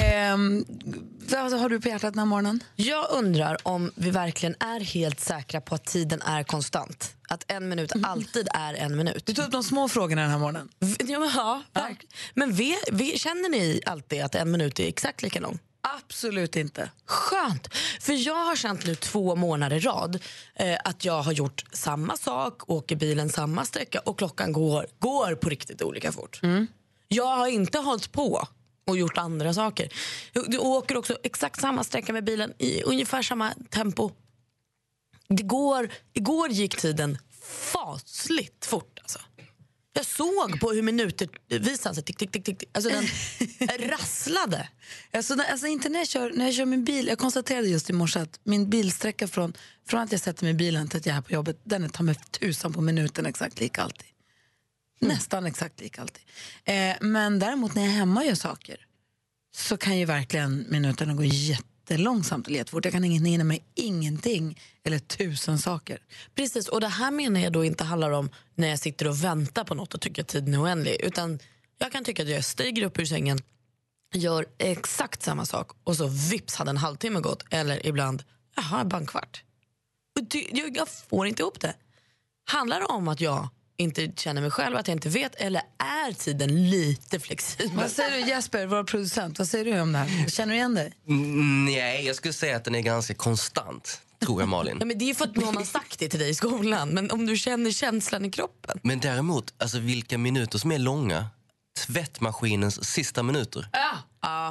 Ehm, vad har du på hjärtat den här morgonen? Jag undrar om vi verkligen är helt säkra på att tiden är konstant. Att en minut alltid är en minut. Du tog upp de små frågorna den här morgonen. Ja, men, ja, verkligen. men ve, ve, känner ni alltid att en minut är exakt lika lång? Absolut inte. Skönt! För jag har känt nu två månader i rad eh, att jag har gjort samma sak, åker bilen samma sträcka och klockan går, går på riktigt olika fort. Jag har inte hållit på och gjort andra saker. Du, åker också exakt samma sträcka med bilen i ungefär samma tempo. Det går, igår gick tiden fasligt fort. Alltså. Jag såg på hur minuter visade sig. Tick, tick, tick, tick. Alltså den rasslade. Alltså, alltså inte när jag, kör, när jag kör min bil. Jag konstaterade just i morse att min bilsträcka från, från att jag sätter mig i bilen till att jag är på jobbet, den är ta mig tusan på minuten exakt lika alltid. Nästan exakt lika alltid. Eh, men däremot när jag är hemma och gör saker så kan ju verkligen minuterna gå jättelångsamt och jättefort. Jag kan inte hinna med ingenting eller tusen saker. Precis, och det här menar jag då inte handlar om när jag sitter och väntar på något och tycker att tiden är oändlig. Utan jag kan tycka att jag stiger upp ur sängen, gör exakt samma sak och så vips hade en halvtimme gått. Eller ibland, jaha, bara en kvart. Jag får inte ihop det. Handlar det om att jag inte känner mig själv, att jag inte vet eller är tiden lite flexibel? Vad säger du Jesper, vår producent, vad säger du om det här? Känner du igen dig? Mm, nej, jag skulle säga att den är ganska konstant, tror jag Malin. Ja, men det är för att någon har sagt det till dig i skolan. Men om du känner känslan i kroppen. Men däremot, alltså vilka minuter som är långa. Tvättmaskinens sista minuter.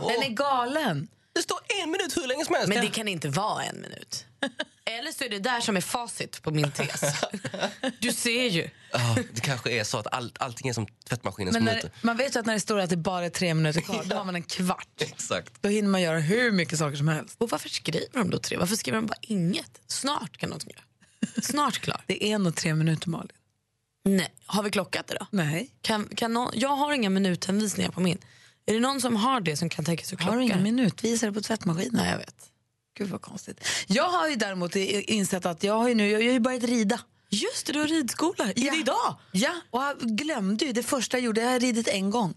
Den är galen. Det står en minut hur länge som helst. Men det kan inte vara en minut. Eller så är det där som är facit på min tes. Du ser ju. Ja, det kanske är så att all, allting är som tvättmaskinens Men minuter. när, man vet ju att när det står att det bara är tre minuter kvar, då har man en kvart. Exakt. Då hinner man göra hur mycket saker som helst. Och varför skriver de då tre? Varför skriver de bara inget? Snart kan de skriva. Snart klar. Det är nog tre minuter Malin. Nej. Har vi klockat det då? Nej. Kan, kan någon, jag har inga minuthänvisningar på min. Är det någon som har det som kan tänka sig att klocka? Har du ingen minutvisare på tvättmaskinen? Nej, jag vet. Gud vad konstigt. Jag har ju däremot insett att jag har ju nu, jag, har ju börjat rida. Just det, du har ridskola. Är det idag? Ja, och jag glömde ju det första jag gjorde. Jag har ridit en gång.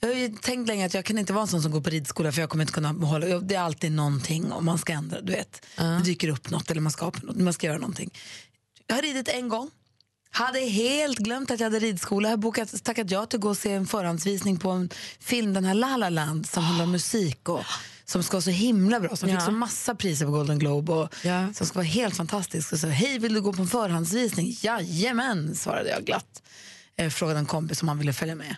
Jag har ju tänkt länge att jag kan inte vara en sån som går på ridskola för jag kommer inte kunna hålla, jag- det är alltid någonting om man ska ändra, du vet. Det dyker upp något eller man ska, något, man ska göra någonting. Jag har ridit en gång. Hade helt glömt att jag hade ridskola. Jag har bokat, tackat ja till att gå och se en förhandsvisning på en film, den här La La Land som handlar om musik och som ska vara så himla bra. Som Ja. fick så massa priser på Golden Globe och Ja. som ska vara helt fantastisk. Och så, hej vill du gå på en förhandsvisning? Jajamän, svarade jag glatt. Eh, frågade en kompis om han ville följa med.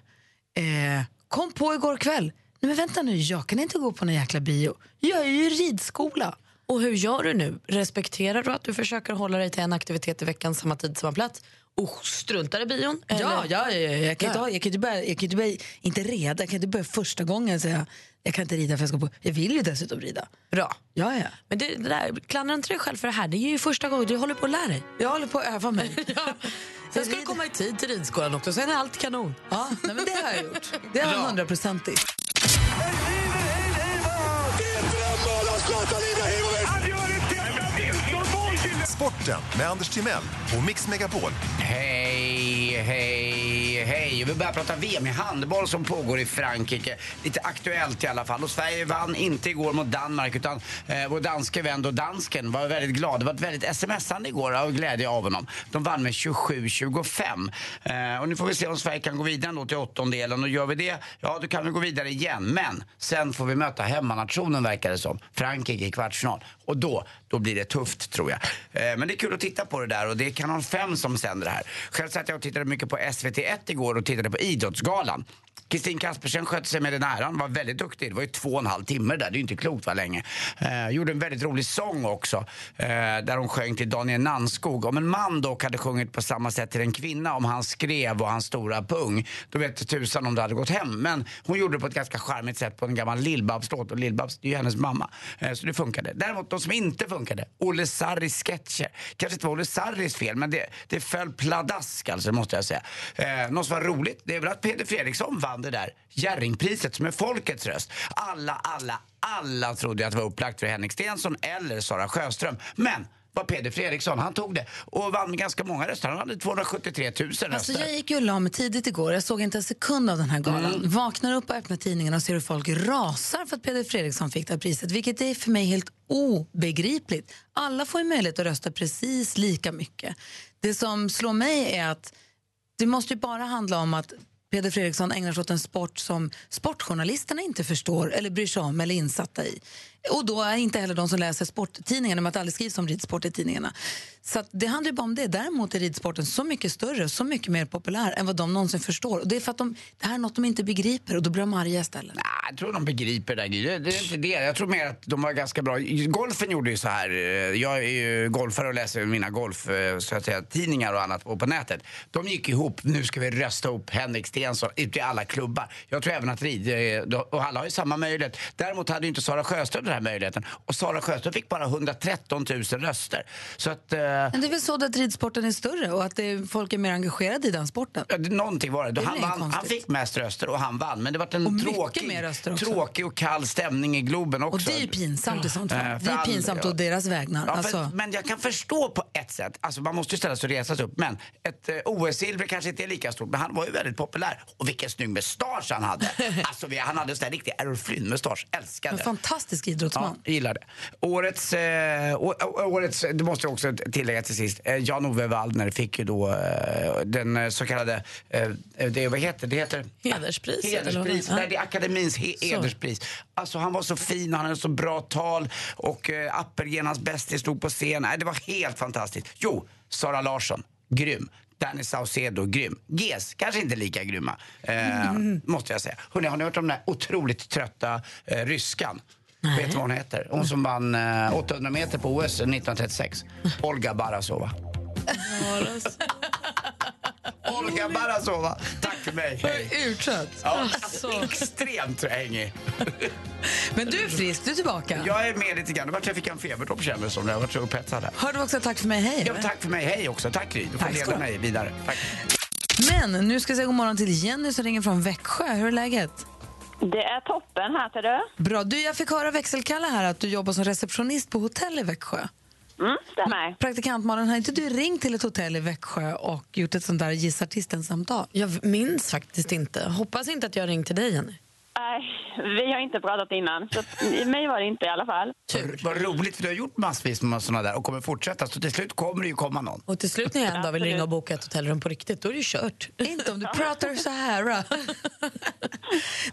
Eh, kom på igår kväll. Nej men vänta nu, jag kan inte gå på någon jäkla bio. Jag är ju i ridskola. Och hur gör du nu? Respekterar du att du försöker hålla dig till en aktivitet i veckan, samma tid, samma plats? Och struntar i bion? Ja, Eller? ja, ja, ja. Jag kan, inte, jag kan inte börja, jag kan inte börja, inte reda, jag kan inte börja första gången säga jag kan inte rida för jag ska på, jag vill ju dessutom rida. Bra. Ja, ja. Men det, det där, klandra inte dig själv för det här. Det är ju första gången du håller på att lära dig. Jag håller på att öva mig. Sen ska du komma i tid till ridskolan också, sen är allt kanon. Ja, nej, men det har jag gjort. Det har jag hundraprocentigt. Sporten med Anders Timell och Mix Megapol. Hej, hej, hej. Vi börjar prata VM i handboll som pågår i Frankrike. Lite aktuellt i alla fall. Och Sverige vann inte igår mot Danmark utan eh, vår danske vän då dansken var väldigt glad. Det var ett väldigt smsande igår av glädje av honom. De vann med 27-25. Eh, och nu får vi se om Sverige kan gå vidare då till åttondelen. Och gör vi det, ja då kan vi gå vidare igen. Men sen får vi möta hemmanationen verkar det som. Frankrike i kvartsfinal. Och då, då blir det tufft tror jag. Eh, men det är kul att titta på det där och det är kanal 5 som sänder det här. Själv satt jag och tittade mycket på SVT1 igår och tittade på Idrottsgalan. Kristin Kaspersen skötte sig med den äran, var väldigt duktig. Det var ju två och en halv timme där, det är ju inte klokt vad länge. Eh, gjorde en väldigt rolig sång också, eh, där hon sjöng till Daniel Nannskog. Om en man dock hade sjungit på samma sätt till en kvinna, om han skrev och hans stora pung, då vet tusan om det hade gått hem. Men hon gjorde det på ett ganska charmigt sätt på en gammal Lill-Babs-låt och Lill-Babs, det är ju hennes mamma. Eh, så det funkade. Däremot de som inte funkade, Olle Sarris sketcher. Kanske inte var Olle Sarris fel, men det, det föll pladask alltså, det måste måste jag säga. Eh, något som var roligt, det är väl att Peder Fredriksson vann det där Jerringpriset som är folkets röst. Alla, alla, alla trodde att det var upplagt för Henrik Stenson eller Sara Sjöström. Men var Peder Fredriksson. Han tog det och vann med ganska många röster. Han hade 273 000 röster. Alltså jag gick ju och la mig tidigt igår. Jag såg inte en sekund av den här galan. Mm. Vaknar upp och öppnar tidningen och ser hur folk rasar för att Peder Fredriksson fick det här priset. Vilket är för mig helt obegripligt. Alla får ju möjlighet att rösta precis lika mycket. Det som slår mig är att det måste ju bara handla om att Peder Fredriksson ägnar sig åt en sport som sportjournalisterna inte förstår eller bryr sig om eller är insatta i. Och då är inte heller de som läser sporttidningarna, med att det aldrig skrivs om ridsport i tidningarna. Så att det handlar ju bara om det. Däremot är ridsporten så mycket större och så mycket mer populär än vad de någonsin förstår. Och det är för att de, det här är något de inte begriper och då blir de arga istället. Nej, jag tror de begriper det där. Det, det är inte det. Jag tror mer att de var ganska bra. Golfen gjorde ju så här. Eh, jag är ju golfare och läser mina golf, eh, så att säga, tidningar och annat på, på nätet. De gick ihop. Nu ska vi rösta upp Henrik Stenson ute i alla klubbar. Jag tror även att rid, eh, och alla har ju samma möjlighet. Däremot hade ju inte Sara Sjöström den här möjligheten. Och Sara Sjöström fick bara 113 000 röster. Så att... eh, Men det är väl så att ridsporten är större och att är, folk är mer engagerade i den sporten. Ja, det- Någonting var det. Det han, vann, han fick mest röster och han vann. Men det var en tråkig, tråkig och kall stämning i Globen också. Och det är ju pinsamt i sånt fall. Det är all- pinsamt ja. å deras vägnar. Ja, för, Alltså. Men jag kan förstå på ett sätt. Alltså, man måste ju ställa sig och resa sig upp. Men ett eh, OS-silver kanske inte är lika stort. Men han var ju väldigt populär. Och vilken snygg mustasch han hade. alltså, vi, han hade en sån där riktig Errol Flynn-mustasch. Älskade En fantastisk Ja, idrottsman. jag gillar det. Årets, eh, å, årets, det måste jag också tillägga till sist, eh, Jan-Ove Waldner fick ju då eh, den eh, så kallade, eh, det, vad heter det? heter Hederspris, är. nej det är akademins he, hederspris. Alltså han var så fin, han hade så bra tal och eh, Appelgren, hans bästis, stod på scen. Nej, det var helt fantastiskt. Jo, Sara Larsson, grym. Danny Saucedo, grym. GES, kanske inte lika grymma, eh, måste jag säga. Hörrni, har ni hört om den där otroligt trötta eh, ryskan? Vet du vad hon heter? Hon som vann eh, 800 meter på OS 1936. Olga Barasova. Olga Barasova. Tack för mig. Hej. Urtrött. Ja, alltså, extremt trängig. Men du är frisk, du är tillbaka. Jag är med lite grann. Det var att jag fick en feberdropp kändes det som. Jag var så upphetsad här. Hör du också tack för mig, hej? Ja, tack för mig. Hej också. Tack Gry. Du får Tack ska leda mig vidare. Tack. Men nu ska jag säga god morgon till Jenny som ringer från Växjö. Hur är läget? Det är toppen här till du. Bra. Du, jag fick höra växelkalla här att du jobbar som receptionist på hotell i Växjö. Mm, stämmer. Praktikant Malin, har inte du ringt till ett hotell i Växjö och gjort ett sånt där Gissa artisten-samtal? Jag minns faktiskt inte. Hoppas inte att jag ringt till dig, Jenny. Nej, vi har inte pratat innan, så mig var det inte i alla fall. Vad, vad roligt, för du har gjort massvis med sådana där och kommer fortsätta. Så till slut kommer det ju komma någon. Och till slut när jag en dag vill ringa och boka ett hotellrum på riktigt, då är det ju kört. Inte om du pratar så här.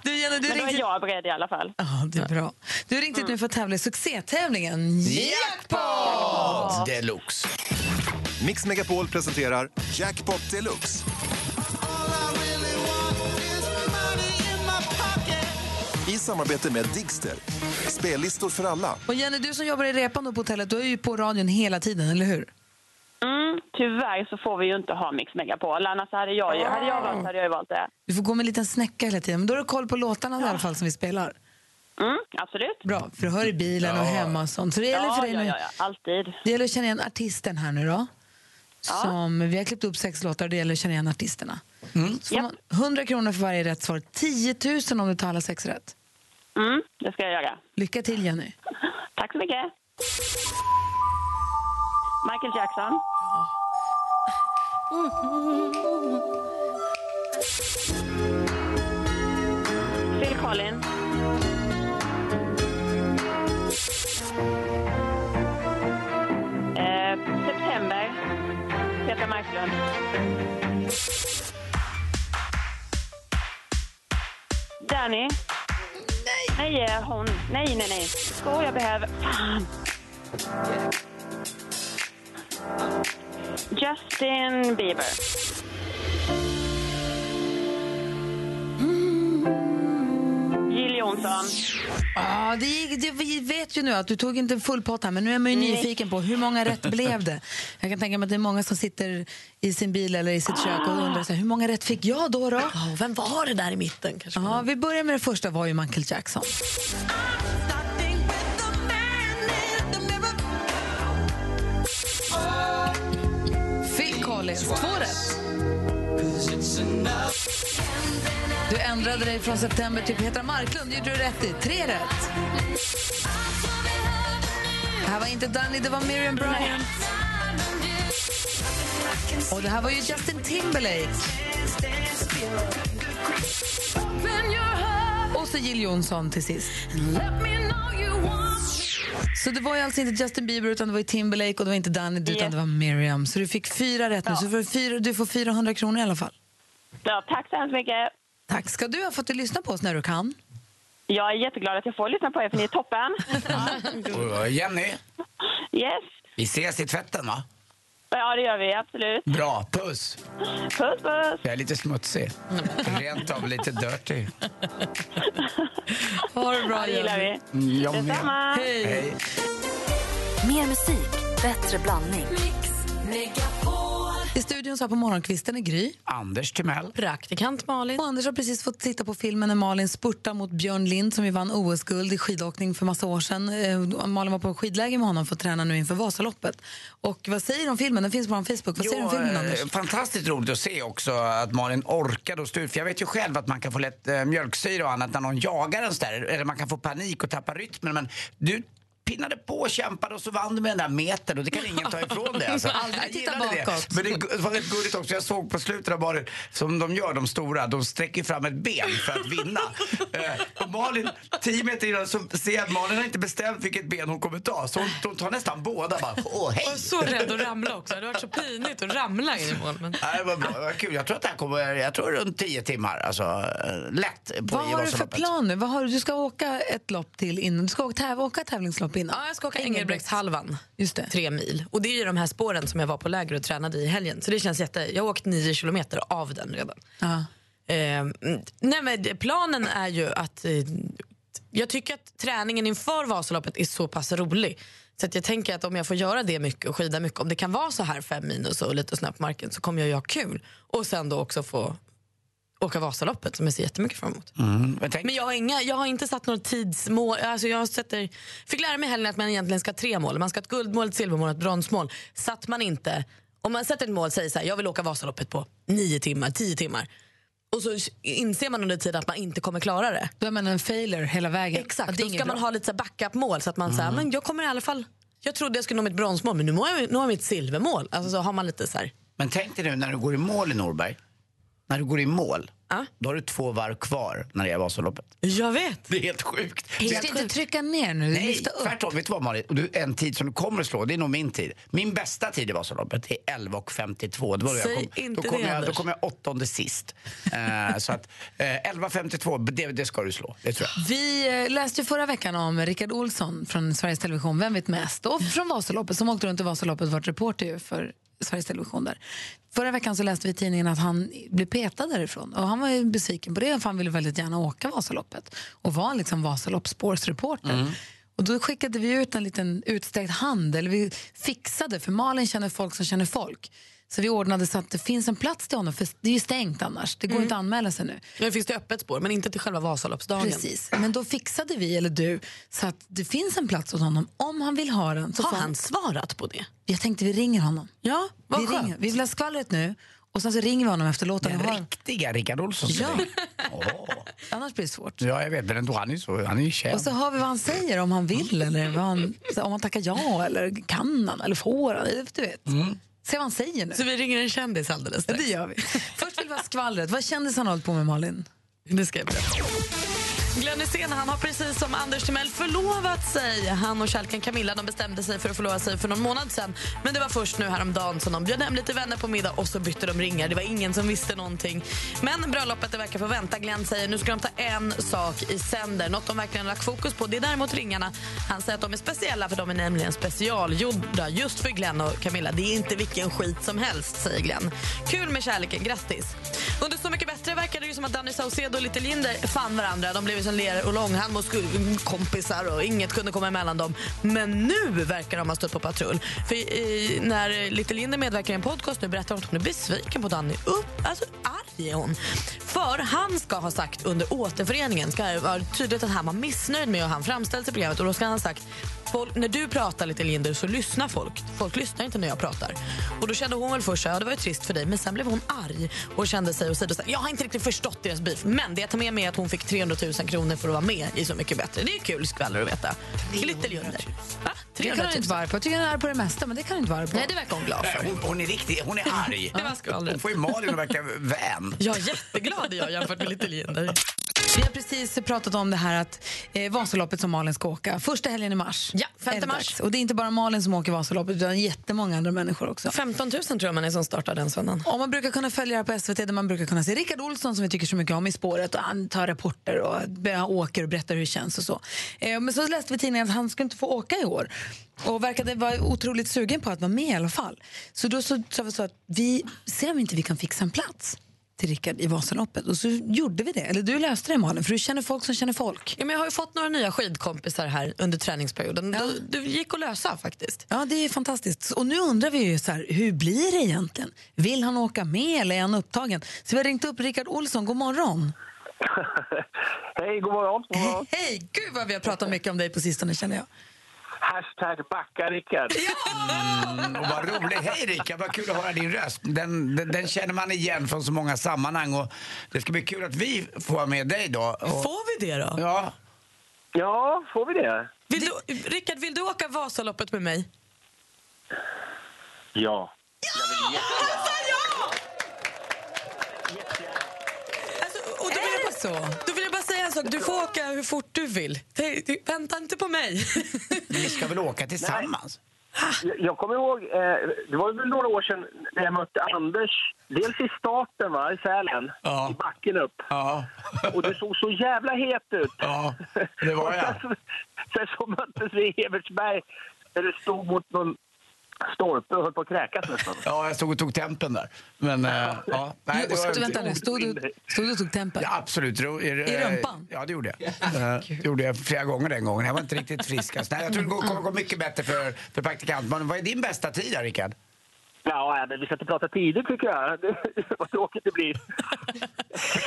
Du, Jenny, du Men då är ringde... jag beredd i alla fall. Ja, det är bra. Du har ringt hit nu för att tävla i succétävlingen Jackpot deluxe. Mix Megapol presenterar Jackpot Deluxe. I samarbete med Digster. Spellistor för alla. Och Jenny, du som jobbar i repan på hotellet, du är ju på radion hela tiden, eller hur? Mm, tyvärr så får vi ju inte ha Mix Megapol, annars hade jag, ju- hade jag valt så hade jag valt det. Du får gå med en liten snäcka hela tiden, men då har du koll på låtarna i alla fall som vi spelar. Mm, absolut. Bra, för du hör i bilen och hemma och sånt. Så det gäller Ja, för dig ja, nu. ja, ja, alltid. Det gäller att känna igen artisten här nu då. Som, vi har klippt upp sex låtar och det gäller att känna igen artisterna. Så får man 100 kronor för varje rätt svar. 10 000 om du tar alla sex rätt. Mm, det ska jag göra. Lycka till Jenny. Tack så mycket. Michael Jackson. Phil Collins. Eh, September. Peter Marklund. Danny. Nej. Nej, hon. Nej, nej, nej. Sko jag behöver... Fan. Justin Bieber. Jill Johnson. Ja, det, det, vi vet ju nu att du tog inte en full pott här, men nu är man ju nyfiken på hur många rätt blev det? Jag kan tänka mig att det är många som sitter i sin bil eller i sitt kök och undrar så här, hur många rätt fick jag då? då? Ja, vem var det där i mitten? Kanske Ja, vi börjar med det första var ju Michael Jackson. Phil Collins, två rätt. Du ändrade dig från september till Petra Marklund. Det gjorde du rätt i. Tre rätt. Det här var inte Danny, det var Miriam Bryant. Och det här var ju Justin Timberlake. Och så Jill Johnson till sist. Så det var ju alltså inte Justin Bieber utan det var Timberlake och det var inte Danny utan Yes. det var Miriam. Så du fick fyra rätt nu. Så du får, fyra, du får 400 kronor i alla fall. Ja, tack så hemskt mycket. Tack ska du ha fått att lyssna på oss när du kan. Jag är jätteglad att jag får lyssna på er, för ni är toppen. Och Jenny, Yes. vi ses i tvätten va? Ja, det gör vi. Absolut. Bra, puss! Puss, puss. Jag är lite smutsig. Rent av lite dirty. Ha det bra, Ja, det gillar vi. Mm, jag. Detsamma. Hej. Hej. Mer musik, bättre blandning. I studion så här på morgonkvisten är Gry. Anders Timell. Praktikant Malin. Och Anders har precis fått titta på filmen när Malin spurtar mot Björn Lind som ju vann OS-guld i skidåkning för massa år sedan. Eh, Malin var på skidläger med honom för att träna nu inför Vasaloppet. Och vad säger du om filmen? Den finns på vår Facebook. Vad säger du om filmen, eh, Anders? fantastiskt roligt att se också att Malin orkade och stå ut. För jag vet ju själv att man kan få lätt eh, mjölksyra och annat när någon jagar en där. Eller man kan få panik och tappa rytmen. Men du pinnade på och kämpade och så vann du med den där metern och det kan ingen ta ifrån dig. Alltså. Aldrig titta bakåt. Det. Men det var rätt gulligt också. Jag såg på slutet av Malin, som de gör de stora, de sträcker fram ett ben för att vinna. Eh, och Malin, tio meter innan så ser jag att Malin har inte bestämt vilket ben hon kommer ta. Så hon, hon tar nästan båda bara. Åh, hej! Jag var så rädd att ramla också. Det hade varit så pinigt att ramla in i mål. Men... Nej, det var bra, det var kul. Jag tror att det här kommer, jag tror runt 10 timmar. Alltså, eh, lätt på Vad har du för plan nu? Vad har du? du ska åka ett lopp till innan. Du ska åka, täv åka tävlingslopp innan. Ja, jag ska åka Engelbrektshalvan. Just det. Tre mil. Och det är ju de här spåren som jag var på läger och tränade i helgen. Så det känns jätte... Jag har åkt nio kilometer av den redan. Ja. Eh, nej men planen är ju att... Eh, jag tycker att träningen inför Vasaloppet är så pass rolig. Så att jag tänker att om jag får göra det mycket och skida mycket, om det kan vara så här fem minus och lite snö på marken så kommer jag ju ha kul. Och sen då också få åka Vasaloppet som jag ser jättemycket fram emot. Mm, men tänk, Men jag har, inga, jag har inte satt något tidsmål. Alltså jag sätter, fick lära mig helgen att man egentligen ska ha tre mål. Man ska ha ett guldmål, ett silvermål och ett bronsmål. Satt man inte, om man sätter ett mål säger så här, jag vill åka Vasaloppet på nio timmar, tio timmar. Och så inser man under tiden att man inte kommer klara det. Då är man en failure hela vägen. Exakt, då ska man ha lite backup-mål så att man säger, men jag kommer i alla fall, jag trodde jag skulle nå mitt bronsmål men nu har jag, nu har jag mitt silvermål. Alltså så har man lite så här, men tänk dig nu när du går i mål i Norberg. När du går i mål, Ja. då har du två varv kvar när det är Vasaloppet. jag vet. Det är helt sjukt. Du ska jag- inte trycka ner nu, Nej, lyfta upp. tvärtom. Vet du vad Malin? Du, en tid som du kommer att slå, det är nog min tid. Min bästa tid i Vasaloppet är 11.52. Det var då jag Säg kom, inte då kom det, jag, Då kom jag åttonde sist. Eh, så att eh, 11.52, det, det ska du slå. Det tror jag. Vi eh, läste förra veckan om Rickard Olsson från Sveriges Television, Vem vet mest? Och från Vasaloppet, som åkte runt i Vasaloppet och varit reporter för Sveriges Television där. Förra veckan så läste vi i tidningen att han blev petad därifrån och han var ju besviken på det för han ville väldigt gärna åka Vasaloppet och var liksom Vasaloppsspårsreporter. Och då skickade vi ut en liten utsträckt hand, eller vi fixade, för Malin känner folk som känner folk. Så vi ordnade så att det finns en plats till honom, för det är ju stängt annars. Det går inte att anmäla sig nu. Nu finns det öppet spår men inte till själva Vasaloppsdagen. Precis, men då fixade vi, eller du, så att det finns en plats hos honom. Om han vill ha den så Har får han svarat på det? Jag tänkte vi ringer honom. Ja, vad Vi, skönt. ringer. vi vill ha skvallret nu och sen så ringer vi honom efter låten. Den riktiga Rickard Olsson. Ja, Åh. annars blir det svårt. Ja, jag vet. Men ändå, han är ju så, han är ju känd. Och så hör vi vad han säger, om han vill eller vad han, om han tackar ja eller kan han eller får han. Du vet. Se vad han säger nu. Så vi ringer en kändis alldeles Ja, strax. det gör vi. Först vill vi ha skvallret. Vad kändisar har hållit på med Malin? Det ska jag berätta. Glenn Hysén han har precis som Anders Timell förlovat sig. Han och kärleken Camilla de bestämde sig för att förlova sig för någon månad sedan. Men det var först nu häromdagen som de bjöd hem lite vänner på middag och så bytte de ringar. Det var ingen som visste någonting. Men bröllopet det verkar få vänta. Glenn säger nu ska de ta en sak i sänder. Något de verkligen lagt fokus på det är däremot ringarna. Han säger att de är speciella för de är nämligen specialgjorda just för Glenn och Camilla. Det är inte vilken skit som helst, säger Glenn. Kul med kärleken, grattis. Under Så mycket bättre verkar det ju som att Danny Saucedo och Little Jinder fann varandra. De blev som ler och långhand mot kompisar och inget kunde komma emellan dem. Men nu verkar de ha stött på patrull. För i, när Little Jinder medverkar i en podcast nu berättar hon att hon är besviken på Danny. Upp, alltså arg är hon. För han ska ha sagt under återföreningen, ska ha varit tydligt att han var missnöjd med hur han framställde sig i programmet och då ska han ha sagt Folk, när du pratar lite Linder så lyssnar folk. Folk lyssnar inte när jag pratar. Och då kände hon väl först att ja, det var ju trist för dig men sen blev hon arg och kände sig och så jag har inte riktigt förstått deras beef. Men det jag tar med mig är att hon fick 300 000 kronor för att vara med i Så mycket bättre. Det är kul skvaller att veta. Little Linder. Va? Det 300 kan 000. hon inte vara på. Jag tycker hon är på det mesta, men det kan hon inte vara på. Nej, det verkar hon glad för. Hon, hon är riktig, hon är arg. Det var skvallret. Hon får ju Malin att verka vän. Jag är jätteglad jag jämfört med Little Linder. Vi har precis pratat om det här att eh, Vasaloppet som Malin ska åka. Första helgen i mars. Ja, 5 är det mars. Och det är inte bara Malin som åker Vasaloppet utan jättemånga andra människor också. 15 000 tror jag man är som startar den söndagen. Och man brukar kunna följa det på SVT där man brukar kunna se Rickard Olsson som vi tycker så mycket om i spåret och han tar rapporter och han åker och berättar hur det känns och så. Eh, men så läste vi i tidningen att han skulle inte få åka i år och verkade vara otroligt sugen på att vara med i alla fall. Så då så sa vi så att vi ser om inte vi kan fixa en plats till Rickard i Vasaloppet och så gjorde vi det. Eller du löste det Malin för du känner folk som känner folk. Ja, men jag har ju fått några nya skidkompisar här under träningsperioden. Ja. Det gick att lösa faktiskt. Ja, det är fantastiskt. Och nu undrar vi ju så här, hur blir det egentligen? Vill han åka med eller är han upptagen? Så vi har ringt upp Rickard Olsson. God morgon. Hej, god morgon. God morgon. Hej! Gud vad vi har pratat mycket om dig på sistone känner jag. Hashtag backa Rickard. Mm, och vad roligt. Hej Rickard, vad kul att höra din röst. Den, den, den känner man igen från så många sammanhang och det ska bli kul att vi får vara med dig då. Och, Får vi det då? ja, Ja, får vi det? Vill du, Rickard, vill du åka Vasaloppet med mig? Ja. Alltså, och då, vill jag bara, så? Jag bara säga en sak. Du får åka hur fort du vill. Det- det- Vänta inte på mig. men vi ska väl åka tillsammans? Jag, jag kommer ihåg, eh, det var väl några år sedan när jag mötte Anders. Dels i starten va, i Sälen, Ja. i backen upp. Ja. Och du såg så jävla het ut. Ja, det var jag. Sen, så- sen så möttes vi i Evertsberg där du stod mot någon stolpe och höll på att kräkas nästan. Ja, jag stod och tog tempen där. Men, eh, ja. Nej, det var, vänta nu, stod du, stod du och tog tempen? Ja, absolut. Ro- I rumpan? Ja, det gjorde jag. Eh, Det gjorde jag flera gånger den gången. Jag var inte riktigt friskast. Nej, jag tror det kommer gå mycket bättre för, för praktikant. Men vad är din bästa tid då, Rickard? Ja, men vi ska inte prata tidigt tycker jag. Vad tråkigt det blir.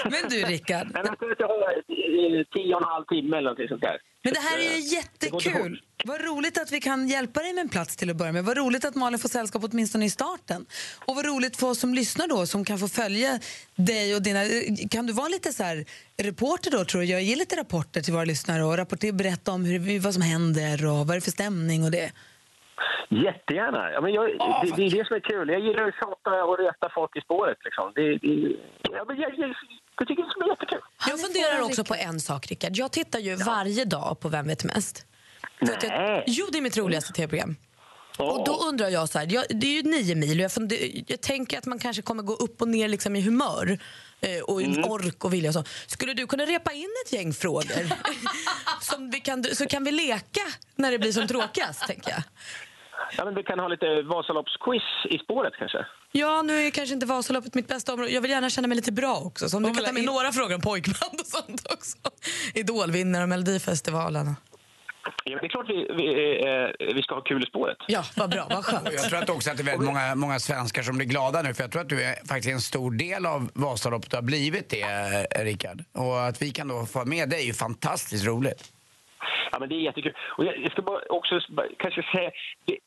Men du Rickard, Men jag tror att jag har tio och en halv timme eller någonting sånt där. Men det här är ju inte jättekul. Vad roligt att vi kan hjälpa dig med en plats till att börja med. Vad roligt att Malin får sällskap åtminstone i starten. Och vad roligt för oss som lyssnar då, som kan få följa dig och dina... Kan du vara lite så här reporter då, tror jag? Ge lite rapporter till våra lyssnare och rapportera, berätta om hur, vad som händer och vad det är för stämning och det. Jättegärna. Ja, men jag, det, det är det som är kul. Jag gillar att tjata och reta folk i spåret. Liksom. Det, det, ja, men jag, jag, jag tycker det bli jättekul. Jag funderar också på en sak, Rickard. Jag tittar ju varje dag på Vem vet mest? Att jag, Nej. jo, det är mitt roligaste tv-program. Och då undrar jag så här, jag, det är ju nio mil och jag, funder, jag tänker att man kanske kommer gå upp och ner liksom i humör eh, och i ork och vilja och så. Skulle du kunna repa in ett gäng frågor? som vi kan, så kan vi leka när det blir som tråkigast, tänker jag. Ja, men vi kan ha lite Vasaloppsquiz i spåret kanske. Ja, nu är kanske inte Vasaloppet mitt bästa område. Jag vill gärna känna mig lite bra också. Så om du kan ta med väl- några frågor om pojkband och sånt också. Idolvinnare och Melodifestivalen. Ja, det är klart vi, vi, eh, vi ska ha kul i spåret. Ja, vad bra, vad skönt. Jag tror att också att det är väldigt många, många svenskar som blir glada nu för jag tror att du är faktiskt en stor del av Vasaloppet och har blivit det, eh, Rickard. Och att vi kan då få med dig är ju fantastiskt roligt. Ja, men det är jättekul. Och jag, ska bara också kanske säga,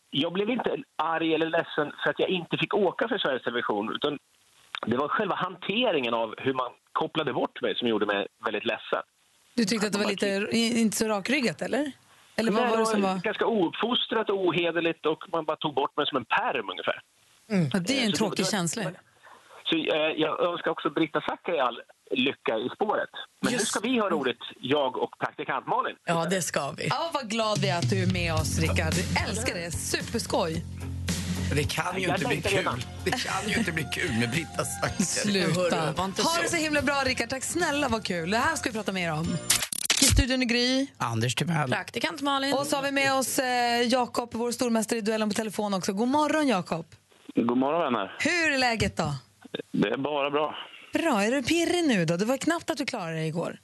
jag blev inte arg eller ledsen för att jag inte fick åka för Sveriges Television. Utan det var själva hanteringen av hur man kopplade bort mig som gjorde mig väldigt ledsen. Du tyckte att det var lite, inte så rakryggat, eller? Eller vad Nej, var det som var... ganska ouppfostrat och ohederligt och man bara tog bort mig som en perm ungefär. Ja, det är en Så tråkig det- känsla. Så eh, jag önskar också Britta Zackari all lycka i spåret. Men nu ska vi ha roligt, jag och praktikant Malin. Ja, det ska vi. Ja, vad glad vi är att du är med oss, Rickard. Älskar det. Superskoj. Det kan ju Jag inte bli kul. redan. Det kan ju inte bli kul med Britta Zackari. Sluta. Inte Ha så. det så himla bra, Rickard. Tack snälla, vad kul. Det här ska vi prata mer om. I studion är Gry. Anders Timell. Praktikant Malin. Och så har vi med oss eh, Jakob, vår stormästare i duellen på telefon också. God morgon, Jakob. God morgon vänner. Hur är läget då? Det är bara bra. Bra. Är du pirrig nu då? Det var knappt att du klarade dig igår.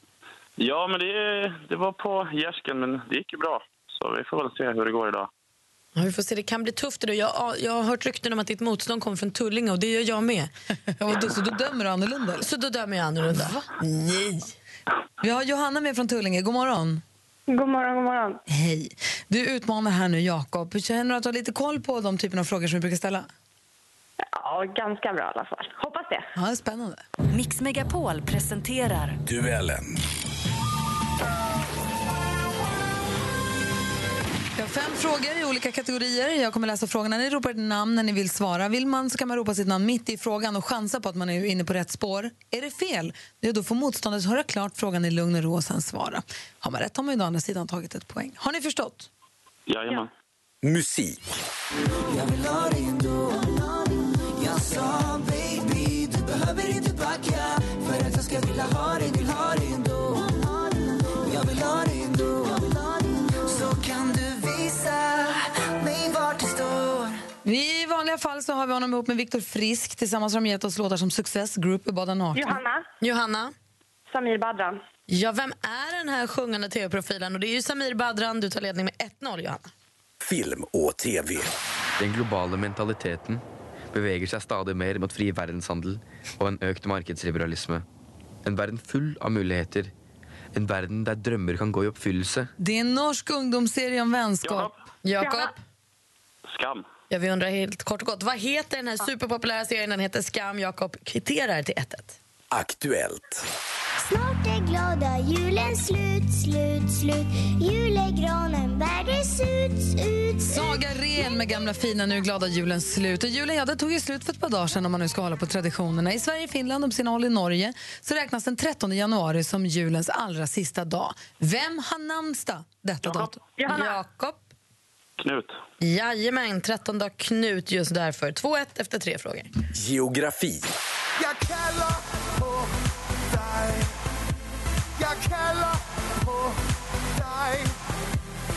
Ja, men det, det var på gärsken, men det gick ju bra. Så vi får väl se hur det går idag. Ja, vi får se, det kan bli tufft idag. Jag, jag har hört rykten om att ditt motstånd kommer från Tullinge och det gör jag med. Och då, så då dömer du annorlunda? Eller? Så då dömer jag annorlunda. Nej. Vi har Johanna med från Tullinge. God morgon. God morgon, god morgon. Hej. Du utmanar här nu Jakob. Känner du att du har lite koll på de typen av frågor som vi brukar ställa? Ja, ganska bra i alla fall. Hoppas det. Ja, det är spännande. Mix Megapol presenterar Duellen. Vi har fem frågor i olika kategorier. Jag kommer läsa frågorna. Ni ropar ett namn när ni vill svara. Vill man så kan man ropa sitt namn mitt i frågan och chansa på att man är inne på rätt spår. Är det fel, ja, då får motståndet höra klart frågan i lugn och ro och sen svara. Har man rätt har man ju å andra sidan tagit ett poäng. Har ni förstått? Jajamän. Musik. Vi, I vanliga fall så har vi honom ihop med Viktor Frisk. Tillsammans har de gett oss låtar som Success, Group Bada nakna. Johanna, Johanna? Samir Badran. Ja, vem är den här sjungande tv-profilen? Och det är ju Samir Badran. Du tar ledning med 1-0, Johanna. Film och TV. Den globale mentaliteten beveger seg stadig mer mot fri verdenshandel og en økt markedsliberalisme. En verden full av muligheter. En verden der drømmer kan gå i oppfyllelse. Det är en norsk ungdomsserie om vänskap. Jakob? Skam. Ja, vi undrar helt kort och gott, vad heter den här superpopulära serien? Den heter Skam. Jakob kvitterar till 1-1. Aktuellt. Snart är glada julen slut, slut, slut Julegranen bär det ut, ut, Saga Ren med gamla fina Nu glada julen slut. Och julen ja, det tog ju slut för ett par dagar sedan om man nu ska hålla på traditionerna. I Sverige, Finland och på sina håll i Norge så räknas den 13 januari som julens allra sista dag. Vem har namnsdag detta datum? Jakob? Knut. Jajamän, 13 dag Knut just därför. 2-1 efter tre frågor. Geografi. Jag kallar på dig Jag kallar på dig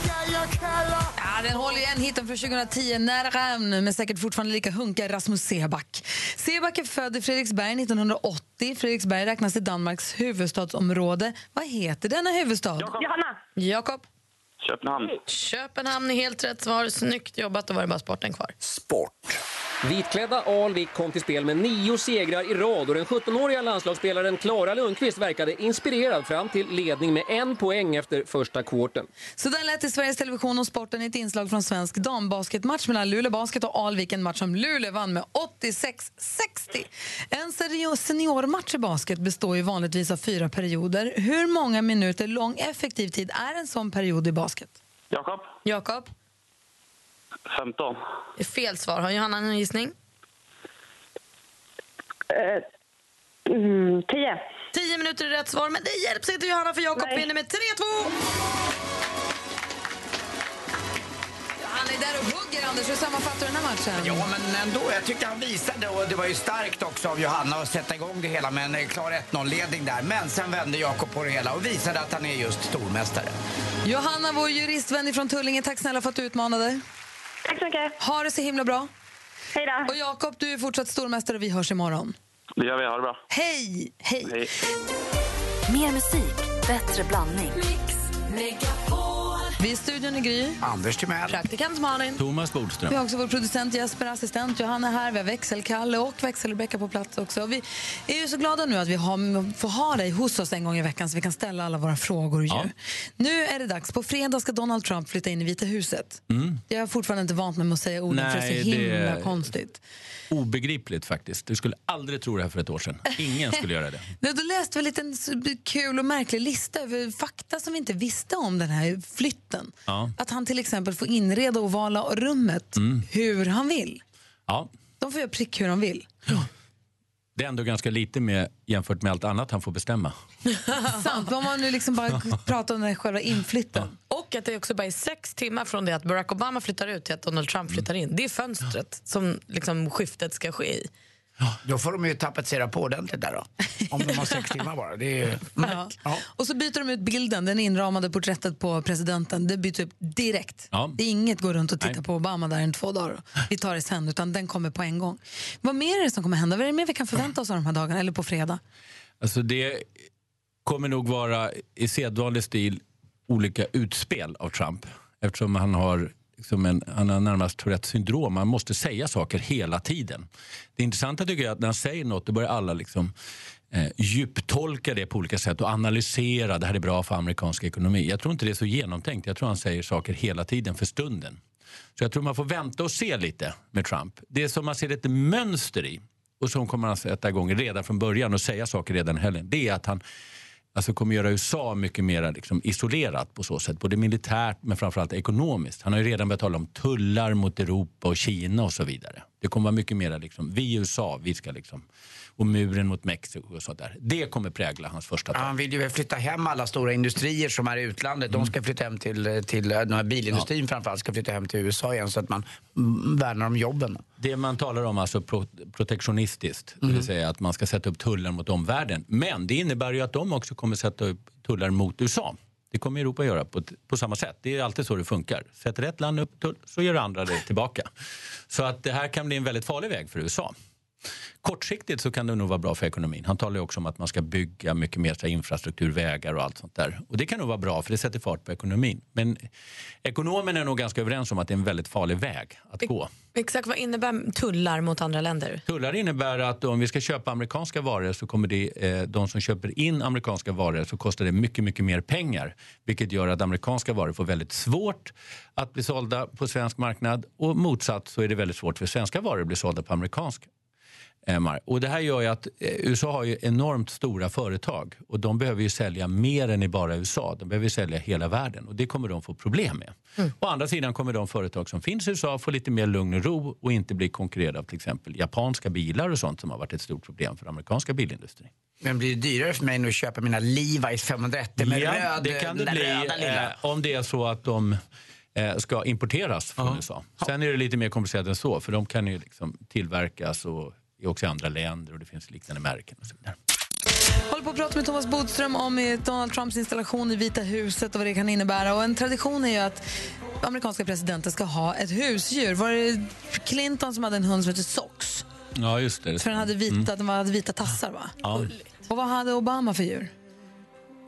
Ja, jag kallar Ja, den håller igen hitten från 2010, Nära Rämn, men säkert fortfarande lika hunka Rasmus Seback. Seback är född i Fredriksberg 1980. Fredriksberg räknas till Danmarks huvudstadsområde. Vad heter denna huvudstad? Johanna. Jakob? Köpenhamn. Köpenhamn är helt rätt svar. Snyggt jobbat. Då var det bara sporten kvar. Sport. Vitklädda Alvik kom till spel med nio segrar i rad och den 17-åriga landslagsspelaren Klara Lundqvist verkade inspirerad fram till ledning med en poäng efter första kvarten. Så där lät i Sveriges Television och sporten i ett inslag från svensk dambasketmatch mellan Luleå Basket och Alvik. En match som Luleå vann med 86-60. En senior- seniormatch i basket består ju vanligtvis av fyra perioder. Hur många minuter lång effektiv tid är en sån period i basket? Jakob. Jakob? 15. Det är fel svar. Har Johanna en gissning? Eh, mm, tio. 10 minuter är rätt svar, men det hjälps inte Johanna för Jakob vinner med 3-2. Han är där och hugger, Anders. Hur sammanfattar du den här matchen? Ja, men ändå. Jag tyckte han visade och det var ju starkt också av Johanna att sätta igång det hela med en eh, klar 1-0-ledning där. Men sen vände Jakob på det hela och visade att han är just stormästare. Johanna, vår juristvän från Tullinge, tack snälla för att du utmanade. Tack så mycket. Ha det så himla bra. Hej då. Och Jakob, du är fortsatt stormästare och vi hörs imorgon. Det gör vi. Ha det bra. Hej! Hej! Hej. Mer musik, bättre blandning. Vi i studion i Gry. Anders Timell. Praktikant Malin. Thomas Bodström. Vi har också vår producent Jesper, assistent Johanna här. Vi har växelkalle och växelrebecka på plats också. Vi är ju så glada nu att vi har, får ha dig hos oss en gång i veckan så vi kan ställa alla våra frågor. Ju. Ja. Nu är det dags. På fredag ska Donald Trump flytta in i Vita huset. Mm. Jag har fortfarande inte vant mig med att säga orden för det är Nej, så det himla är- konstigt. Obegripligt faktiskt. Du skulle aldrig tro det här för ett år sedan. Ingen skulle göra det. Nu, då läste vi en liten kul och märklig lista över fakta som vi inte visste om den här flytten. Ja. Att han till exempel får inreda ovala rummet Mm. hur han vill. Ja. De får göra prick hur de vill. Det är ändå ganska lite med, jämfört med allt annat han får bestämma. Sant, om man nu liksom bara pratar om den själva inflytten. Och att det också bara är sex timmar från det att Barack Obama flyttar ut till att Donald Trump flyttar in. Det är fönstret som liksom skiftet ska ske i. Då får de ju tapetsera på ordentligt där då. Om de har sex timmar bara. Det är ju... Ja. Och så byter de ut bilden, den inramade porträttet på presidenten. Det byts upp direkt. Ja. Det är inget gå runt och titta Nej. på Obama där en två dagar. Vi tar det sen, utan den kommer på en gång. Vad mer är det som kommer hända? Vad är det mer vi kan förvänta oss av de här dagarna, eller på fredag? Alltså det kommer nog vara i sedvanlig stil olika utspel av Trump eftersom han har liksom en, han har närmast Tourettes syndrom. Man måste säga saker hela tiden. Det intressanta tycker jag är att när han säger något då börjar alla liksom eh, djuptolka det på olika sätt och analysera. Det här är bra för amerikansk ekonomi. Jag tror inte det är så genomtänkt. Jag tror han säger saker hela tiden för stunden. Så jag tror man får vänta och se lite med Trump. Det som man ser ett mönster i och som kommer han sätta igång redan från början och säga saker redan i helgen. Det är att han alltså kommer göra USA mycket mer liksom isolerat på så sätt. Både militärt men framförallt ekonomiskt. Han har ju redan börjat tala om tullar mot Europa och Kina och så vidare. Det kommer vara mycket mer liksom, vi i USA, vi ska liksom, och muren mot Mexiko och sånt där. Det kommer prägla hans första Ja, tal. han vill ju flytta hem alla stora industrier som är i utlandet. Mm. De ska flytta hem till, till den här bilindustrin framförallt ska flytta hem till USA igen så att man mm, värnar om jobben. Det man talar om alltså pro protektionistiskt, det Mhm. vill säga att man ska sätta upp tullar mot omvärlden. Men det innebär ju att de också kommer sätta upp tullar mot USA. Det kommer Europa göra på, på samma sätt. Det är alltid så det funkar. Sätter ett land upp tull så gör andra det tillbaka. Så att det här kan bli en väldigt farlig väg för USA. Kortsiktigt så kan det nog vara bra för ekonomin. Han talar ju också om att man ska bygga mycket mer infrastruktur, vägar och allt sånt där. Och det kan nog vara bra för det sätter fart på ekonomin. Men ekonomerna är nog ganska överens om att det är en väldigt farlig väg att gå. Exakt vad innebär tullar mot andra länder? Tullar innebär att om vi ska köpa amerikanska varor så kommer det, eh, de som köper in amerikanska varor så kostar det mycket, mycket mer pengar. Vilket gör att amerikanska varor får väldigt svårt att bli sålda på svensk marknad och motsatt så är det väldigt svårt för svenska varor att bli sålda på amerikansk. Och det här gör ju att eh, USA har ju enormt stora företag och de behöver ju sälja mer än i bara USA. De behöver ju sälja hela världen och det kommer de få problem med. Å andra sidan kommer de företag som finns i USA få lite mer lugn och ro och inte bli konkurrerade av till exempel japanska bilar och sånt som har varit ett stort problem för amerikanska bilindustrin. Men blir det dyrare för mig nu att köpa mina Levi's 501 med Ja, röd, det kan det bli röda lilla? eh, om det är så att de eh, ska importeras från USA. Sen är det lite mer komplicerat än så för de kan ju liksom tillverkas och är också i andra länder och det finns liknande märken och så vidare. håller på att prata med Thomas Bodström om eh, Donald Trumps installation i Vita huset och vad det kan innebära. Och en tradition är ju att amerikanska presidenter ska ha ett husdjur. Var det Clinton som hade en hund som hette Sox? Ja, just det. För den hade vita, den hade vita tassar va? Ja. Och vad hade Obama för djur?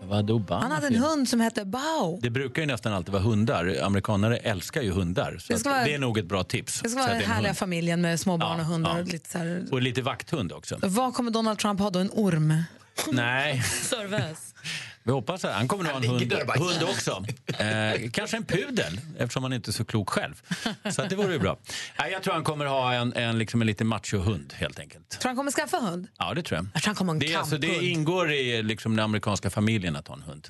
Vad hade Obama Han hade en hund som hette Bao. Det brukar ju nästan alltid vara hundar. Amerikanare älskar ju hundar. Så Det vara- det är nog ett bra tips. Det ska vara den är en härliga familjen med små barn Ja, och hundar. ja. Och lite så här. Och lite vakthund också. Vad kommer Donald Trump ha då? En orm? Nej, Service. Vi hoppas att han kommer nog ha en hund, hund också. Eh, kanske en pudel, eftersom han inte är så klok själv. Så att det vore ju bra. Nej, jag tror han kommer ha en, en, liksom en liten machohund helt enkelt. Tror han kommer skaffa hund? Ja, det tror jag. Jag tror han kommer ha en Det, alltså, det ingår i liksom, den amerikanska familjen att ha en hund.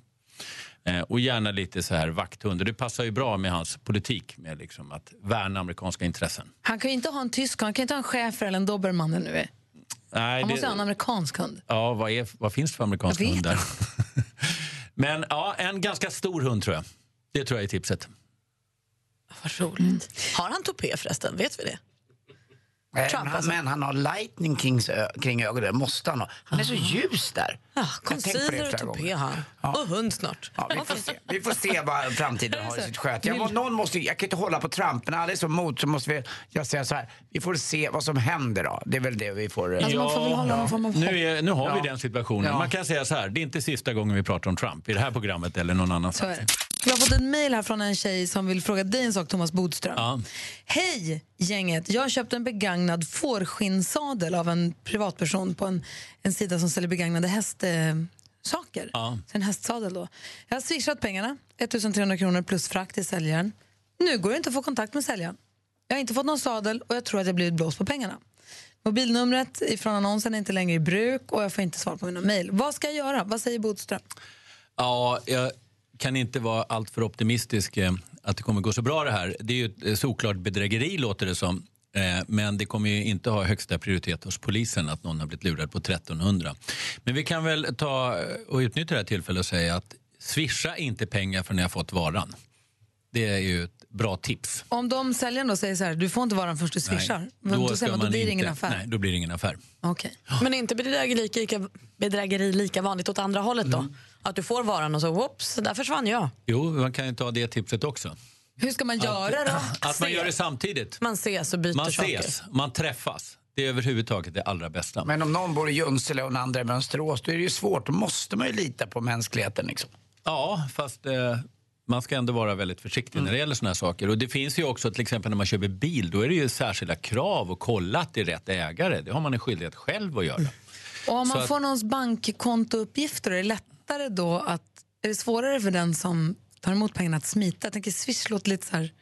Eh, och gärna lite så här vakthund. Det passar ju bra med hans politik med liksom, att värna amerikanska intressen. Han kan ju inte ha en tysk han kan inte ha en schäfer eller en dobermann nu. Nej, Han måste det- ha en amerikansk hund. Ja, vad, är, vad finns det för amerikanska hundar? Men ja, en ganska stor hund tror jag. Det tror jag är tipset. Vad roligt. Har han tupé förresten? Vet vi det? Trump, men, han, alltså. men han har lightning kings ö, kring ögonen, det måste han ha. Han är så ljus där. Ja, concealer och tupé har han. Och hund snart. Ja, vi, får se. vi får se vad framtiden har i sitt sköte. Jag, någon måste, jag kan inte hålla på Trump, men alla är så emot så måste vi, jag säga så här, vi får se vad som händer då. Det är väl det vi får... Alltså, man får av hopp. nu, är, nu har Ja. vi den situationen. Ja. Man kan säga så här, det är inte sista gången vi pratar om Trump i det här programmet eller någon Så annanstans. är det. Jag har fått en mejl här från en tjej som vill fråga dig en sak, Thomas Bodström. Ja. Hej gänget! Jag har köpt en begagnad fårskinnsadel av en privatperson på en, en sida som säljer begagnade hästsaker. Ja. En hästsadel då. Jag har swishat pengarna, 1300 kronor plus frakt till säljaren. Nu går det inte att få kontakt med säljaren. Jag har inte fått någon sadel och jag tror att jag blivit blåst på pengarna. Mobilnumret från annonsen är inte längre i bruk och jag får inte svar på mina mejl. Vad ska jag göra? Vad säger Bodström? Ja, jag kan inte vara alltför optimistisk eh, att det kommer gå så bra det här. Det är ju ett eh, såklart bedrägeri låter det som. Eh, Men det kommer ju inte ha högsta prioritet hos polisen att någon har blivit lurad på 1300. Men vi kan väl ta och utnyttja det här tillfället och säga att swisha inte pengar förrän ni har fått varan. Det är ju ett bra tips. Om de säljaren då säger så här, du får inte vara den först du swishar, då, då, ska säger man, då blir det ingen affär. Nej, då blir det ingen affär. Okej. Men är inte bedrägeri lika, bedrägeri lika vanligt åt andra hållet då? Mm. Att du får varan och så whoops, där försvann jag. Jo, man kan ju ta det tipset också. Hur ska man göra då? Att man gör det samtidigt. Man ses och byter Man saker. ses, man träffas. Det är överhuvudtaget det allra bästa. Men om någon bor i Junsele och den andra i Mönsterås, då är det ju svårt. Då måste man ju lita på mänskligheten liksom. Ja, fast eh, man ska ändå vara väldigt försiktig när det gäller såna här saker. Och det finns ju också till exempel när man köper bil, då är det ju särskilda krav och kolla att det är rätt ägare. Det har man en skyldighet själv att göra. Och om man Så att- får någons bankkontouppgifter, är det lättare då att... Är det svårare för den som tar emot pengarna att smita? Jag tänker Swish låter lite så här...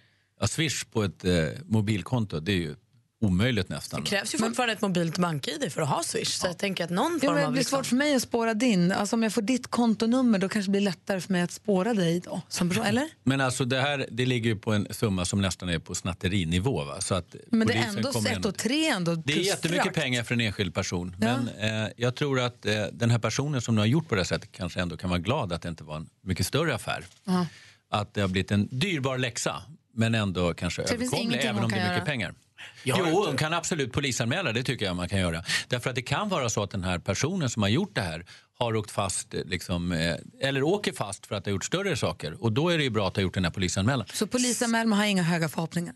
Ja, Swish på ett eh, mobilkonto, det är ju omöjligt nästan. Det krävs ju fortfarande ett mobilt bank-id för att ha Swish. Så jag tänker att någon form men det blir Liksom... svårt för mig att spåra din. Alltså om jag får ditt kontonummer då kanske det blir lättare för mig att spåra dig då. Som person, eller? Men alltså det här det ligger ju på en summa som nästan är på snatterinivå. Va? Så att Men det är ändå kommer ett och tre ändå Det är jättemycket frakt. pengar för en enskild person. Ja. Men eh, jag tror att eh, den här personen som nu har gjort på det här sättet kanske ändå kan vara glad att det inte var en mycket större affär. Ja. Att det har blivit en dyrbar läxa, men ändå kanske överkomlig, även om det är mycket göra? pengar. Jo, inte- kan absolut polisanmäla, det tycker jag man kan göra. Därför att det kan vara så att den här personen som har gjort det här har åkt fast, eh, liksom, eh, eller åker fast för att ha gjort större saker. Och då är det ju bra att ha gjort den här polisanmälan. Så polisanmäl, man har inga höga förhoppningar.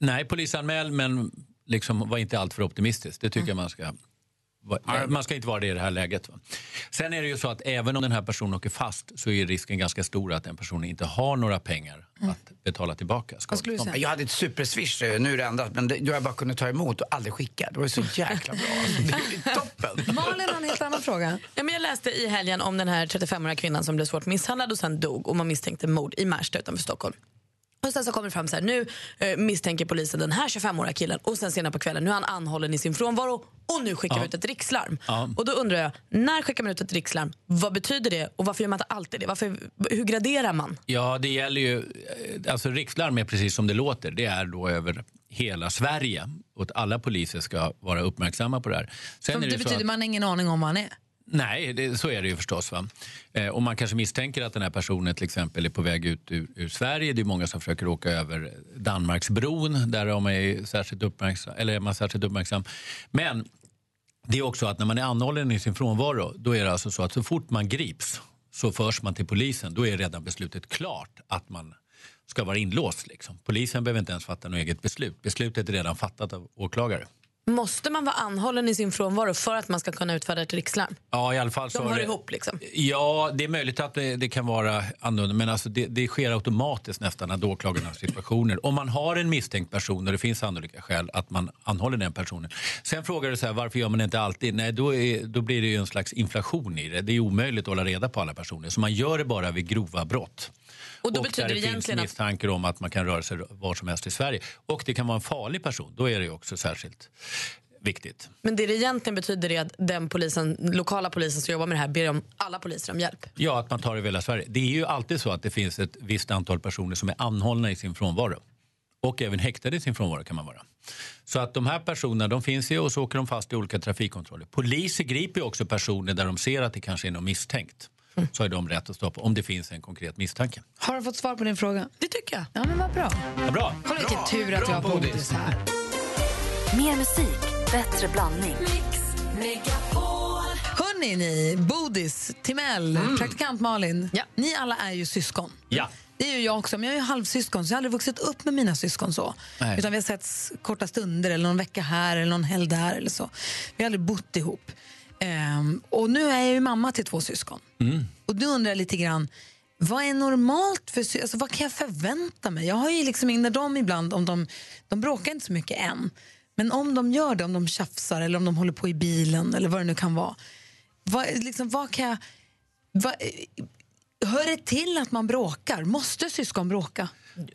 Nej, polisanmäl, men liksom, var inte alltför optimistisk. Det tycker jag man ska... Man ska inte vara det i det här läget. Sen är det ju så att även om den här personen åker fast så är risken ganska stor att den personen inte har några pengar att betala tillbaka. Jag hade ett superswish, eh, nu är det ändrat, men det, jag bara kunde ta emot och aldrig skicka. Det var så jäkla bra. Alltså, det är toppen. Malin har en helt annan fråga. Ja, men jag läste i helgen om den här 35-åriga kvinnan som blev svårt misshandlad och sen dog och man misstänkte mord i Märsta utanför Stockholm. Och sen så kommer det fram så här, nu eh, misstänker polisen den här 25-åriga killen och sen senare på kvällen, nu är han anhållen i sin frånvaro och nu skickar Ja. vi ut ett rikslarm. Ja. Och då undrar jag, när skickar man ut ett rikslarm? Vad betyder det och varför gör man inte alltid det? Varför, hur graderar man? Ja, det gäller ju... eh, Alltså rikslarm är precis som det låter. Det är då över hela Sverige. Och att alla poliser ska vara uppmärksamma på det här. Sen det så betyder att- man har ingen aning om vad han är. Nej, det, så är det ju förstås. Va? Eh, och man kanske misstänker att den här personen till exempel är på väg ut ur, ur Sverige. Det är många som försöker åka över Danmarksbron. Där är man särskilt uppmärksam. Eller är man särskilt uppmärksam. Men det är också att när man är anhållen i sin frånvaro då är det alltså så att så fort man grips så förs man till polisen. Då är redan beslutet klart att man ska vara inlåst. Liksom. Polisen behöver inte ens fatta något eget beslut. Beslutet är redan fattat av åklagare. Måste man vara anhållen i sin frånvaro för att man ska kunna utfärda ett rikslarm? Ja, i alla fall så De hör det- ihop liksom. Ja, det är möjligt att det, det kan vara annorlunda, men alltså det, det sker automatiskt nästan när åklagarna har situationer. Om man har en misstänkt person och det finns sannolika skäl att man anhåller den personen. Sen frågar du så här, varför gör man inte alltid? Nej, då, är, då blir det ju en slags inflation i det. Det är omöjligt att hålla reda på alla personer, så man gör det bara vid grova brott. Och då och betyder där det finns egentligen att misstankar om att man kan röra sig var som helst i Sverige. Och det kan vara en farlig person, då är det också särskilt viktigt. Men det det egentligen betyder är att den polisen, lokala polisen som jobbar med det här ber om alla poliser om hjälp. Ja, att man tar det över hela Sverige. Det är ju alltid så att det finns ett visst antal personer som är anhållna i sin frånvaro. Och även häktade i sin frånvaro kan man vara. Så att de här personerna de finns ju och så åker de fast i olika trafikkontroller. Poliser griper ju också personer där de ser att det kanske är något misstänkt. Så har de rätt att stoppa om det finns en konkret misstanke. Har du fått svar på din fråga? Det tycker jag. Ja, men vad bra. Ja, bra. Kolla vilken tur att vi har Bodis här. Mer musik, bättre blandning. Hörni ni, Bodis, Timell, praktikant Malin. Ni alla är ju syskon. Ja. Det är ju jag också, men jag är ju halvsyskon så jag har aldrig vuxit upp med mina syskon så. Nej. Utan vi har setts korta stunder eller någon vecka här eller någon helg där eller så. Vi har aldrig bott ihop. Ehm, och nu är jag ju mamma till två syskon. Och nu undrar jag lite grann, vad är normalt för alltså, Vad kan jag förvänta mig? Jag har ju liksom, när de ibland, om de, de bråkar inte så mycket än, men om de gör det, om de tjafsar eller om de håller på i bilen eller vad det nu kan vara. Vad, liksom, vad kan jag... Vad, hör det till att man bråkar? Måste syskon bråka?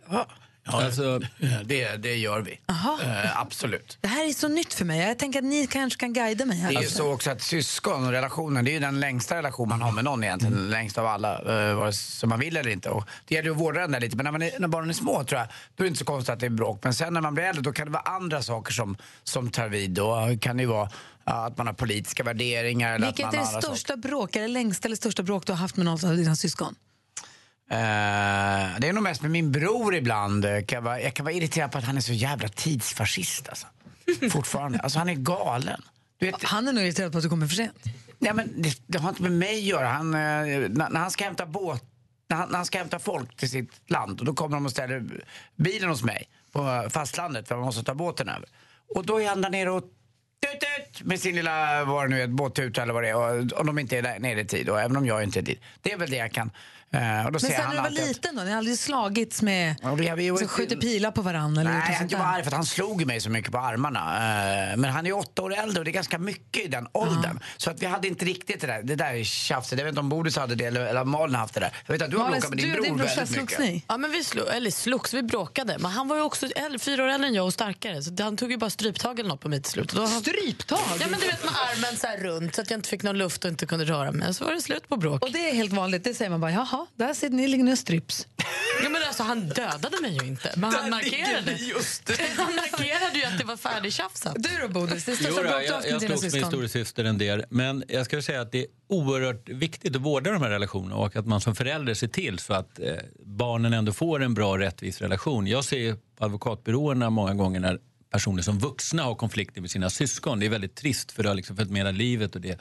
Ja, Alltså, det, det gör vi. Eh, absolut. Det här är så nytt för mig. Jag tänker att ni kanske kan guida mig. Det Här. är ju så också att syskon och relationen, det är ju den längsta relation man har med någon egentligen. Längst av alla, eh, vare sig man vill eller inte. Och det gäller ju att vårda den där lite. Men när, man är, när barnen är små tror jag, då är det inte så konstigt att det är bråk. Men sen när man blir äldre, då kan det vara andra saker som, som tar vid. Då kan det ju vara att man har politiska värderingar. Eller Vilket att är man det har andra största bråk, eller längsta eller största bråk du har haft med någon av dina syskon? Eh, det är nog mest med min bror ibland. eh, Kan jag, vara, jag kan vara irriterad på att han är så jävla tidsfascist alltså. Fortfarande. Alltså han är galen. Vet, Han är nog irriterad på att du kommer för sent. Nej, men det, det har inte med mig att göra. Han, eh, när, när han ska hämta båt, när han, när han ska hämta folk till sitt land och då kommer de och ställer bilen hos mig på fastlandet för man måste ta båten över. Och då är han där nere och tut, tut, med sin lilla, vad det nu är, båttuta eller vad det är. Och, om de inte är där nere i tid och även om jag inte är dit. Det är väl det jag kan och då Men säger sen han när du var liten då? Ni har aldrig slagits med... Ja, det- vi- så skjuter pilar på varandra? Eller Nej, jag var arg för att han slog mig så mycket på armarna. Eh, Men han är åtta år äldre och det är ganska mycket i den åldern. Så att vi hade inte riktigt det där, det där tjafset. Jag vet inte om Bodis hade det eller, eller Malin haft det där. Jag vet att du har bråkat med din du bror din brorsa väldigt slogs mycket. ni? Ja, men vi slog, eller slogs, vi bråkade. Men han var ju också äldre, fyra år äldre än jag och starkare. Så han tog ju bara stryptag eller något på mig till slut. Då han... Stryptag? Ja, men du vet med armen så här runt så att jag inte fick någon luft och inte kunde röra mig. Så var det slut på bråk. Och det är helt vanligt, det säger man bara, jaha, där sitter ni ligger och stryps. Ja, men alltså, han dödade mig ju inte, men han markerade. Han markerade ju att det var färdigtjafsat. Du då Bodis, det Jo, då, jag, jag slogs med storasyster en del. Men jag skulle säga att det är oerhört viktigt att vårda de här relationerna och att man som förälder ser till så att eh, barnen ändå får en bra och rättvis relation. Jag ser på advokatbyråerna många gånger när personer som vuxna har konflikter med sina syskon. Det är väldigt trist för det har liksom följt med livet och det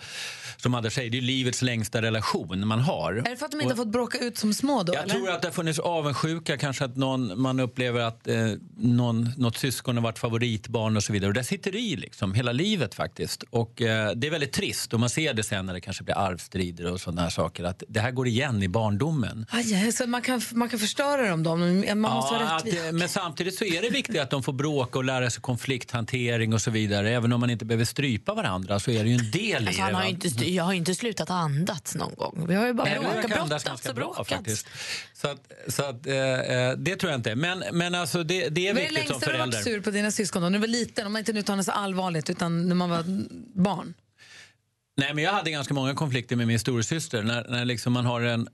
som Anders säger, det är livets längsta relation man har. Är det för att de inte har fått bråka ut som små då? Jag eller? tror att det har funnits avundsjuka, kanske att någon, man upplever att eh, någon, något syskon har varit favoritbarn och så vidare. Och det sitter i liksom, hela livet faktiskt. Och eh, det är väldigt trist och man ser det sen när det kanske blir arvstrider och sådana här saker. Att det här går igen i barndomen. Aj, aj, så man kan, man kan förstöra dem då? Man måste vara Ja, att, rättvis. eh, men samtidigt så är det viktigt att de får bråka och lära sig konflikthantering och så vidare. Även om man inte behöver strypa varandra så är det ju en del Alltså, i han det. har inte, jag har ju inte slutat andats någon gång. Vi har ju bara Nej, bråkat, andas brottats ganska och bra bråkat. faktiskt. Så, att, så att, eh, eh, det tror jag inte. Men, men alltså det, det är Vad är det viktigt som längsta du har varit förälder. sur på dina syskon då? När du var liten, om man inte nu tar det så allvarligt, utan när man var barn? Nej, men jag hade ganska många konflikter med min storasyster. När, när liksom man har en,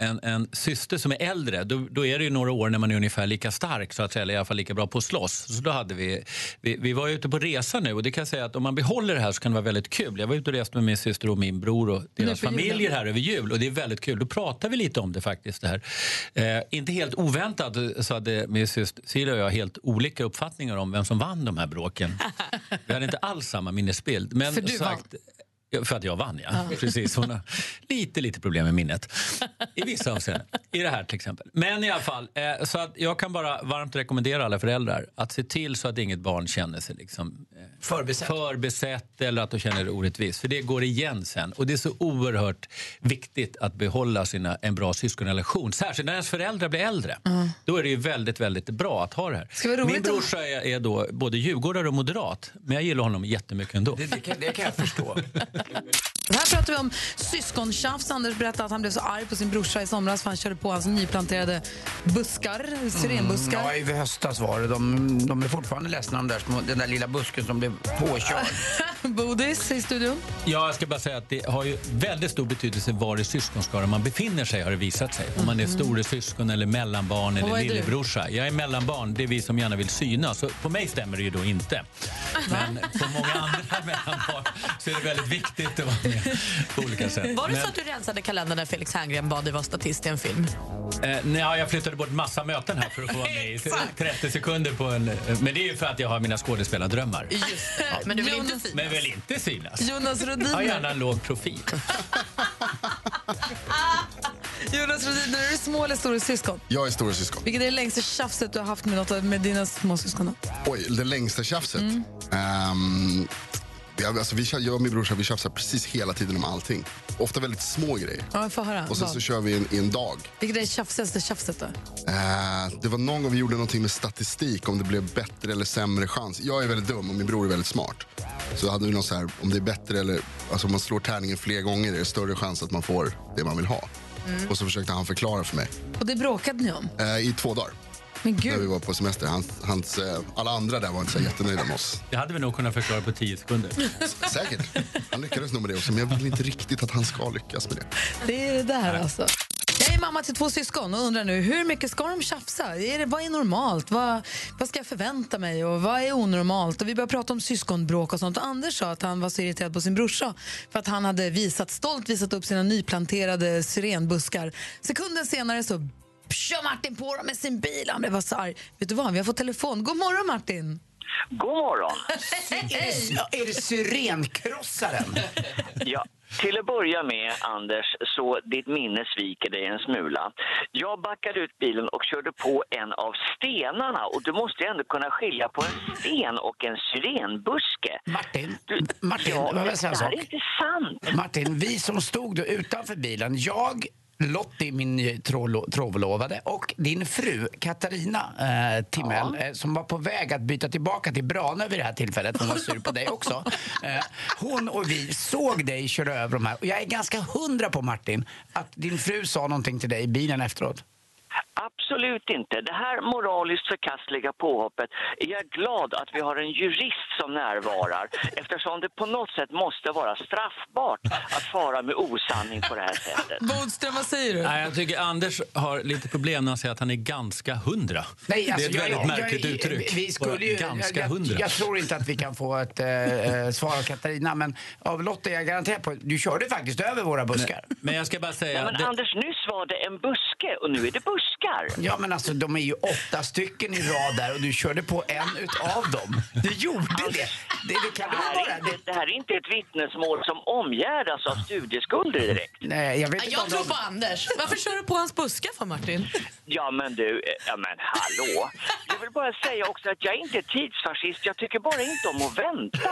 en, en syster som är äldre, då, då är det ju några år när man är ungefär lika stark, så att säga, eller i alla fall lika bra på att slåss. Så då hade vi, vi, vi var ute på resa nu och det kan säga att om man behåller det här så kan det vara väldigt kul. Jag var ute och reste med min syster och min bror och deras julen. familjer här över jul och det är väldigt kul. Då pratar vi lite om det faktiskt. Det här. Eh, inte helt oväntat så hade min syster Silja och jag helt olika uppfattningar om vem som vann de här bråken. Vi hade inte alls samma minnesbild. Men För du sagt, Ja, För att jag vann, ja. Precis. Hon har lite, lite problem med minnet. I vissa avseenden. I det här till exempel. Men i alla fall, eh, så att jag kan bara varmt rekommendera alla föräldrar att se till så att inget barn känner sig liksom, eh, förbesett. förbesett eller att de känner det orättvist. För det går igen sen. Och det är så oerhört viktigt att behålla sina, en bra syskonrelation. Särskilt när ens föräldrar blir äldre. Då är det ju väldigt, väldigt bra att ha det här. Min brorsa är, är då både djurgårdare och moderat. Men jag gillar honom jättemycket ändå. Det, det, kan, det kan jag förstå. Här pratar vi om syskontjafs. Anders berättade att han blev så arg på sin brorsa i somras för han körde på hans nyplanterade buskar, syrenbuskar. Ja, i höstas var det. De, de är fortfarande ledsna om där små, den där lilla busken som blev påkörd. Bodis i studion. Ja, jag ska bara säga att det har ju väldigt stor betydelse var i syskonskaran man befinner sig har det visat sig. Om man är storesyskon eller mellanbarn eller lillebrorsa. Jag är mellanbarn, det är vi som gärna vill synas. Så på mig stämmer det ju då inte. Men på många andra mellanbarn så är det väldigt viktigt att vara med på olika sätt. Var det Men- så att du rensade kalendern när Felix Herngren bad dig vara statist i en film? Eh, nej, jag flyttade bort massa möten här för att få vara med i 30 sekunder på en... eh, Men det är ju för att jag har mina skådespelardrömmar. Just det. Men du vill inte synas? Men vill inte synas. Jonas Rhodin. Jag har gärna en låg profil. Jonas Rhodin, är du små eller stora syskon? Jag är storasyskon. Vilket är det längsta tjafset du har haft med, något, med dina småsyskon? Oj, det längsta tjafset? Mm. Ehm, ja, alltså, vi, jag och min brorsa vi tjafsar precis hela tiden om allting. Ofta väldigt små grejer. Ja, jag får höra. Och sen Vad? så kör vi en, i en dag. Vilket är det tjafsigaste tjafset då? Eh, det var någon gång vi gjorde någonting med statistik, om det blev bättre eller sämre chans. Jag är väldigt dum och min bror är väldigt smart. Så hade vi någon så här, om det är bättre eller, alltså om man slår tärningen fler gånger är det större chans att man får det man vill ha. Mm. Och så försökte han förklara för mig. Och det bråkade ni om? Eh, I två dagar. Men När vi var på semester. Hans, hans, eh, alla andra där var inte så jättenöjda med oss. Det hade vi nog kunnat förklara på 10 sekunder. Säkert. Han lyckades nog med det också, men jag vill inte riktigt att han ska lyckas med det. Det är det där alltså. Jag är mamma till två syskon och undrar nu hur mycket ska de tjafsa? Är det, vad är normalt? Vad, vad ska jag förvänta mig? Och vad är onormalt? Och vi börjar prata om syskonbråk och sånt. Och Anders sa att han var så irriterad på sin brorsa för att han hade visat, stolt visat upp sina nyplanterade syrenbuskar. Sekunden senare så kör Martin på dem med sin bil. Han blev så arg. Vet du vad? Vi har fått telefon. God morgon Martin! God morgon. Är det syrenkrossaren? Ja, till att börja med, Anders, så ditt minne sviker dig en smula. Jag backade ut bilen och körde på en av stenarna och du måste ju ändå kunna skilja på en sten och en syrenbuske. Martin, du, Martin, ja, det jag säga en här är inte sant. Martin, vi som stod då utanför bilen, jag Lottie, min tråvlovade, och din fru Katarina eh, Timell eh, som var på väg att byta tillbaka till Branö vid det här tillfället. Hon var sur på dig också. Eh, hon och vi såg dig köra över de här. Och jag är ganska hundra på, Martin, att din fru sa någonting till dig i bilen efteråt. Absolut inte. Det här moraliskt förkastliga påhoppet är jag glad att vi har en jurist som närvarar eftersom det på något sätt måste vara straffbart att fara med osanning på det här sättet. Bodström, vad säger du? Nej, jag tycker Anders har lite problem när han säger att han är ganska hundra. Nej, det är alltså, ett jag- väldigt jag- märkligt jag- uttryck. Vi skulle ju, ganska jag, hundra. jag, jag tror inte att vi kan få ett eh, svar av Katarina, men av Lotta är jag garanterad på du körde faktiskt över våra buskar. Men jag ska bara säga... Nej, men Anders, nyss var det en buske och nu är det buskar. Ja, men alltså de är ju åtta stycken i rad där och du körde på en utav dem. Du gjorde det. Det, det kan Det här, vara... är inte, det här är inte ett vittnesmål som omgärdas av studieskulder direkt. Nej, jag vet inte Jag tror de... på Anders. Varför kör du på hans buskar för Martin? Ja men du, eh, ja men hallå. Jag vill bara säga också att jag är inte tidsfascist, jag tycker bara inte om att vänta.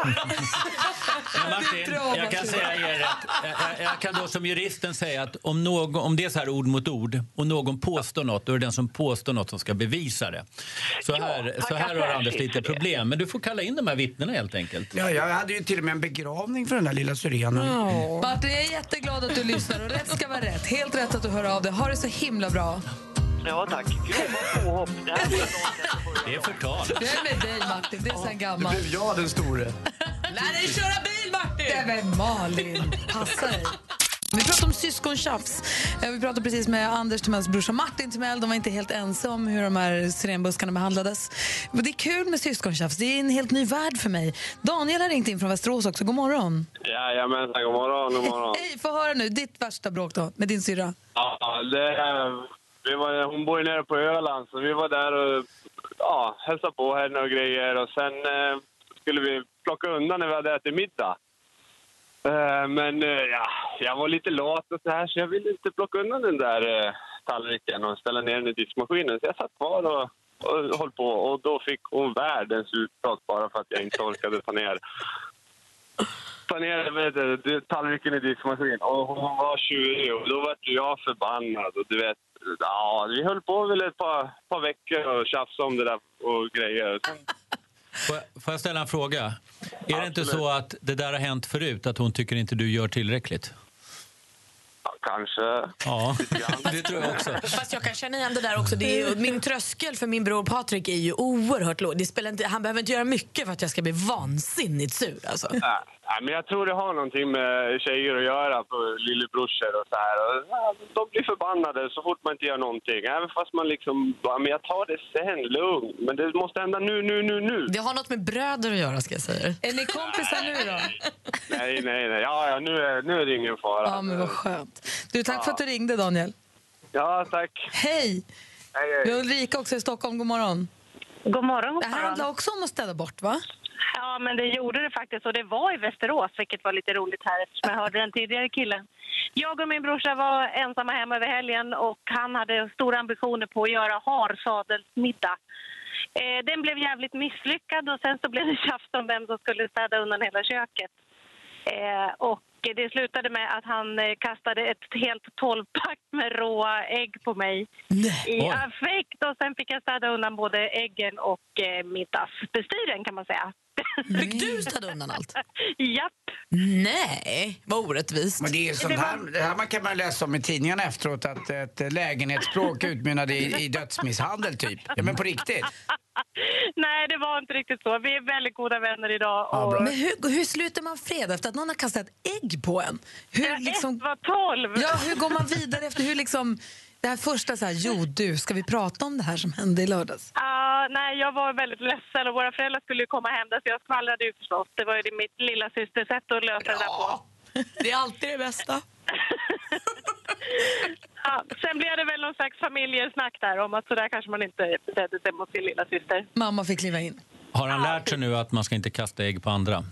Men Martin, jag kan säga er rätt. Jag, jag, jag kan då som juristen säga att om, någon, om det är så här ord mot ord och någon påstår något, då är det den som påstår något som ska bevisa det. Så här, så här har Anders lite problem. Men du får kalla in de här vittnena helt enkelt. Ja, jag hade ju till och med en begravning för den där lilla syrenen. Martin, jag är jätteglad att du lyssnar och rätt ska vara rätt. Helt rätt att du hör av dig. Ha det så himla bra. Ja tack, grova påhopp. Det Det är förtal. Det är med dig Martin, det är sen gammalt. blev jag den store. Lär dig köra bil Martin! Nej men Malin, passa dig. Vi pratar om syskontjafs. Vi pratade precis med Anders Timells brorsa Martin Timell. De var inte helt ense om hur de här syrenbuskarna behandlades. Men Det är kul med syskontjafs. Det är en helt ny värld för mig. Daniel har ringt in från Västerås också. God morgon. Jajamensan, god morgon, god morgon. Hej, få höra nu. Ditt värsta bråk då, med din syrra. Ja, det, vi var, hon bor ju nere på Öland, så vi var där och ja, hälsade på henne och grejer. Och sen eh, skulle vi plocka undan när vi hade ätit middag. Eh, men eh, ja, jag var lite lat och så här, så jag ville inte plocka undan den där eh, tallriken och ställa ner den i diskmaskinen. Så jag satt kvar och, och höll på och då fick hon världens utbrott bara för att jag inte orkade ta ner ta ner vet tallriken i diskmaskinen. Och hon var tjurig och då var jag förbannad. Och du vet, ja, vi höll på väl ett par, par veckor och tjafsade om det där och grejer. Sen, Får jag, får jag ställa en fråga? Är det inte så att det där har hänt förut, att hon tycker inte du gör tillräckligt? kanske. Ja, det tror jag också. Fast jag kan känna igen det där också. Det är ju, min tröskel för min bror Patrik är ju oerhört låg. Det spelar inte, han behöver inte göra mycket för att jag ska bli vansinnigt sur. Alltså. Nej, nej, men jag tror det har någonting med tjejer att göra, på lillebrorsor och så här. Ja, de blir förbannade så fort man inte gör någonting. Även fast man liksom, bara, men jag tar det sen, lugnt. Men det måste hända nu, nu, nu, nu. Det har något med bröder att göra ska jag säga. Är ni kompisar nu då? Nej, nej, nej. Ja, ja, nu är, nu är det ingen fara. Ja, men vad skönt. Du, tack för att du ringde, Daniel. Ja, tack. Hej! Hej, hej. Vi har Ulrika också i Stockholm. God morgon. God morgon, god Det här handlar också om att städa bort, va? Ja, men det gjorde det faktiskt. Och det var i Västerås, vilket var lite roligt här eftersom jag hörde den tidigare killen. Jag och min brorsa var ensamma hemma över helgen och han hade stora ambitioner på att göra harsadelsmiddag. Eh, den blev jävligt misslyckad och sen så blev det tjafs om vem som skulle städa undan hela köket. Eh, och det slutade med att han eh, kastade ett helt tolvpack med råa ägg på mig i Oj. affekt. Och sen fick jag städa undan både äggen och eh, middagsbestyren kan man säga. Fick du städa undan allt? Japp. Nej, vad orättvist. Men det är sånt här, det här man kan man läsa om i tidningarna efteråt att ett lägenhetsbråk utmynnade i, i dödsmisshandel typ. Ja men på riktigt. Nej, det var inte riktigt så. Vi är väldigt goda vänner idag. Och... Men hur, hur slutar man fred efter att någon har kastat ett ägg på en? Hur, liksom, ett var tolv. Ja, hur går man vidare efter hur liksom... Det här första så här, jo du, ska vi prata om det här som hände i lördags? Ja, nej, jag var väldigt ledsen och våra föräldrar skulle ju komma hem där så jag skvallrade ju förstås. Det var ju det mitt lilla systers sätt att lösa det där på. Det är alltid det bästa. Ja, sen blev det väl någon slags familjesnack där om att så där kanske man inte betedde sig mot sin lilla syster. Mamma fick kliva in. Har han lärt sig nu att man ska inte kasta ägg på andra?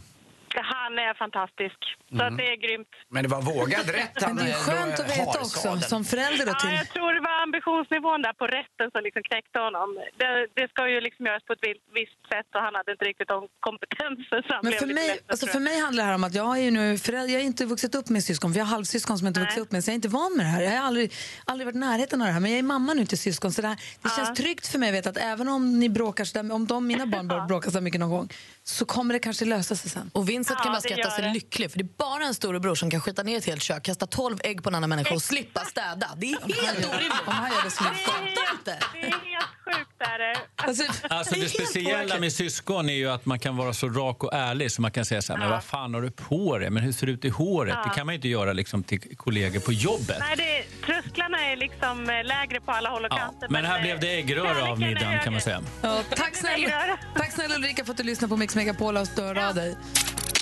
Det Han är fantastisk. Så att det är grymt. Men det var vågad rätt. Men det är skönt att veta också, som förälder då Ja, till... jag tror det var ambitionsnivån där på rätten som liksom knäckte honom. Det, det ska ju liksom göras på ett vi- visst sätt och han hade inte riktigt de kompetensen. Han Men för mig, ledsen, alltså för mig handlar det här om att jag är ju nu förälder, jag har inte vuxit upp med syskon, för jag har halvsyskon som jag inte vuxit upp med, så jag är inte van med det här. Jag har aldrig, aldrig varit i närheten av det här, men jag är mamma nu till syskon, så det, här, det känns tryggt för mig att veta att även om ni bråkar så där, om de, mina barn börjar bråka så mycket någon gång, så kommer det kanske lösa sig sen. Och Vincent kan Ja, bara det skratta sig det. lycklig för det är bara en storebror som kan skita ner ett helt kök, kasta 12 ägg på en annan människa och slippa städa. Det är helt orimligt. Om han gör det så Jag fattar inte. Det är helt sjukt. Där. är- Alltså, Alltså det speciella med syskon är ju att man kan vara så rak och ärlig så man kan säga så här, men vad fan har du på dig? Men hur ser det ut i håret? Ja. Det kan man ju inte göra liksom till kollegor på jobbet. Nej, det, trösklarna är liksom eh, lägre på alla håll och Ja. kanter. Men här eh, blev det äggröra av middagen kan man säga. Ja, tack, snälla, tack snälla Ulrika för att du lyssnade på Mix Megapol och störde av dig.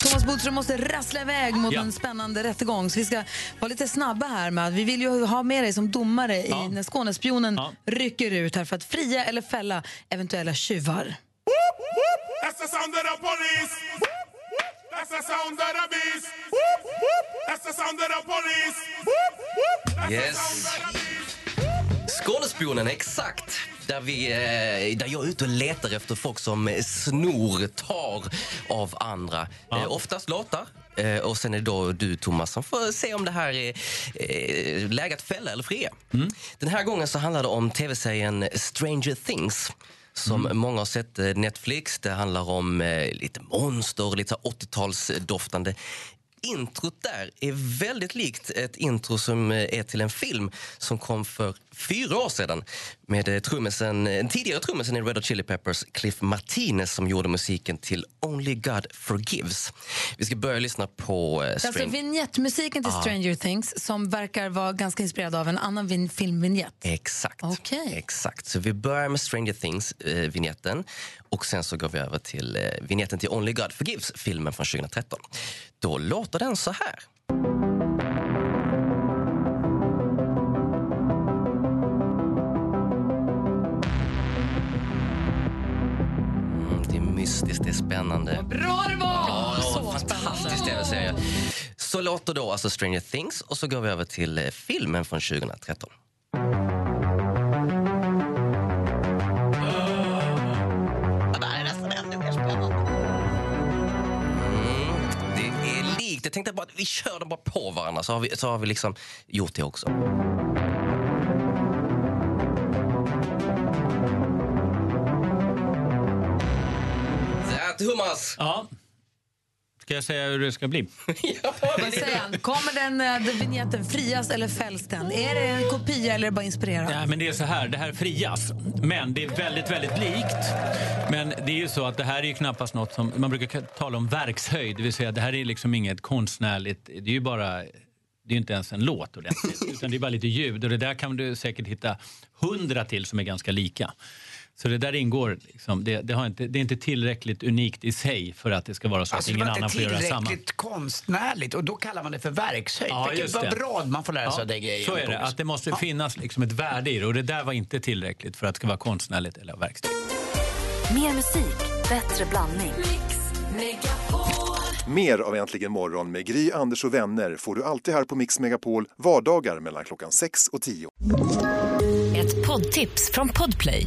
Thomas Bodström måste rassla iväg mot Ja. en spännande rättegång. Så vi ska vara lite snabba här med vi vill ju ha med dig som domare i när Skånespionen rycker ut här för att fria eller fälla eventuella tjuvar. That's the sound of the police. That's the sound of the beast. That's the sound of the police. Yes. Skånespionen, exakt. Där, vi, eh, där jag är ute och letar efter folk som snor, tar av andra. Eh, oftast låtar. Eh, och sen är det då du, Thomas, som får se om det här är läge att fälla eller fria. Den här gången så handlar det om tv-serien Stranger Things som många har sett Netflix. Det handlar om lite monster, lite så här 80-talsdoftande. Introt där är väldigt likt ett intro som är till en film som kom för fyra år sedan med eh, trummisen, en tidigare trummisen i Red Hot Chili Peppers, Cliff Martinez, som gjorde musiken till Only God Forgives. Vi ska börja lyssna på eh, alltså vignettmusiken till Ah. Stranger Things som verkar vara ganska inspirerad av en annan vin- filmvinjett. Exakt. Exakt. Så vi börjar med Stranger Things-vignetten och sen så går vi över till eh, vignetten till Only God Forgives, filmen från 2013. Då låter den så här. Mystiskt, det är spännande. Bra det var! Ja, Så fantastisk tv-serie. Så låter då alltså Stranger Things och så går vi över till eh, filmen från 2013. Mm, det är likt. Jag tänkte bara att vi kör dem bara på varandra så har vi, så har vi liksom gjort det också. Thomas! Ja. Ska jag säga hur det ska bli? Vad säger han? Kommer den, eh, den vignetten frias eller fälls den? Är det en kopia eller det bara inspirerad? Ja, men det är så här, det här frias. Men det är väldigt, väldigt likt. Men det är ju så att det här är ju knappast något som, man brukar tala om verkshöjd, det vill säga det här är liksom inget konstnärligt, det är ju bara, det är ju inte ens en låt ordentligt, utan det är bara lite ljud och det där kan du säkert hitta hundra till som är ganska lika. Så det där ingår, liksom, det, det, har inte, det är inte tillräckligt unikt i sig för att det ska vara så Alltså, att ingen annan får göra samma. tillräckligt konstnärligt och då kallar man det för verkshöjd. Ja, Vilket just vad bra man får lära sig Ja, av det grejen. Så är det, att det måste finnas liksom ett värde i det och det där var inte tillräckligt för att det ska vara konstnärligt eller verkställt. Mer musik, bättre blandning. Mer av Äntligen morgon med Gry, Anders och vänner får du alltid här på Mix Megapol vardagar mellan klockan 6 och 10. Ett poddtips från Podplay.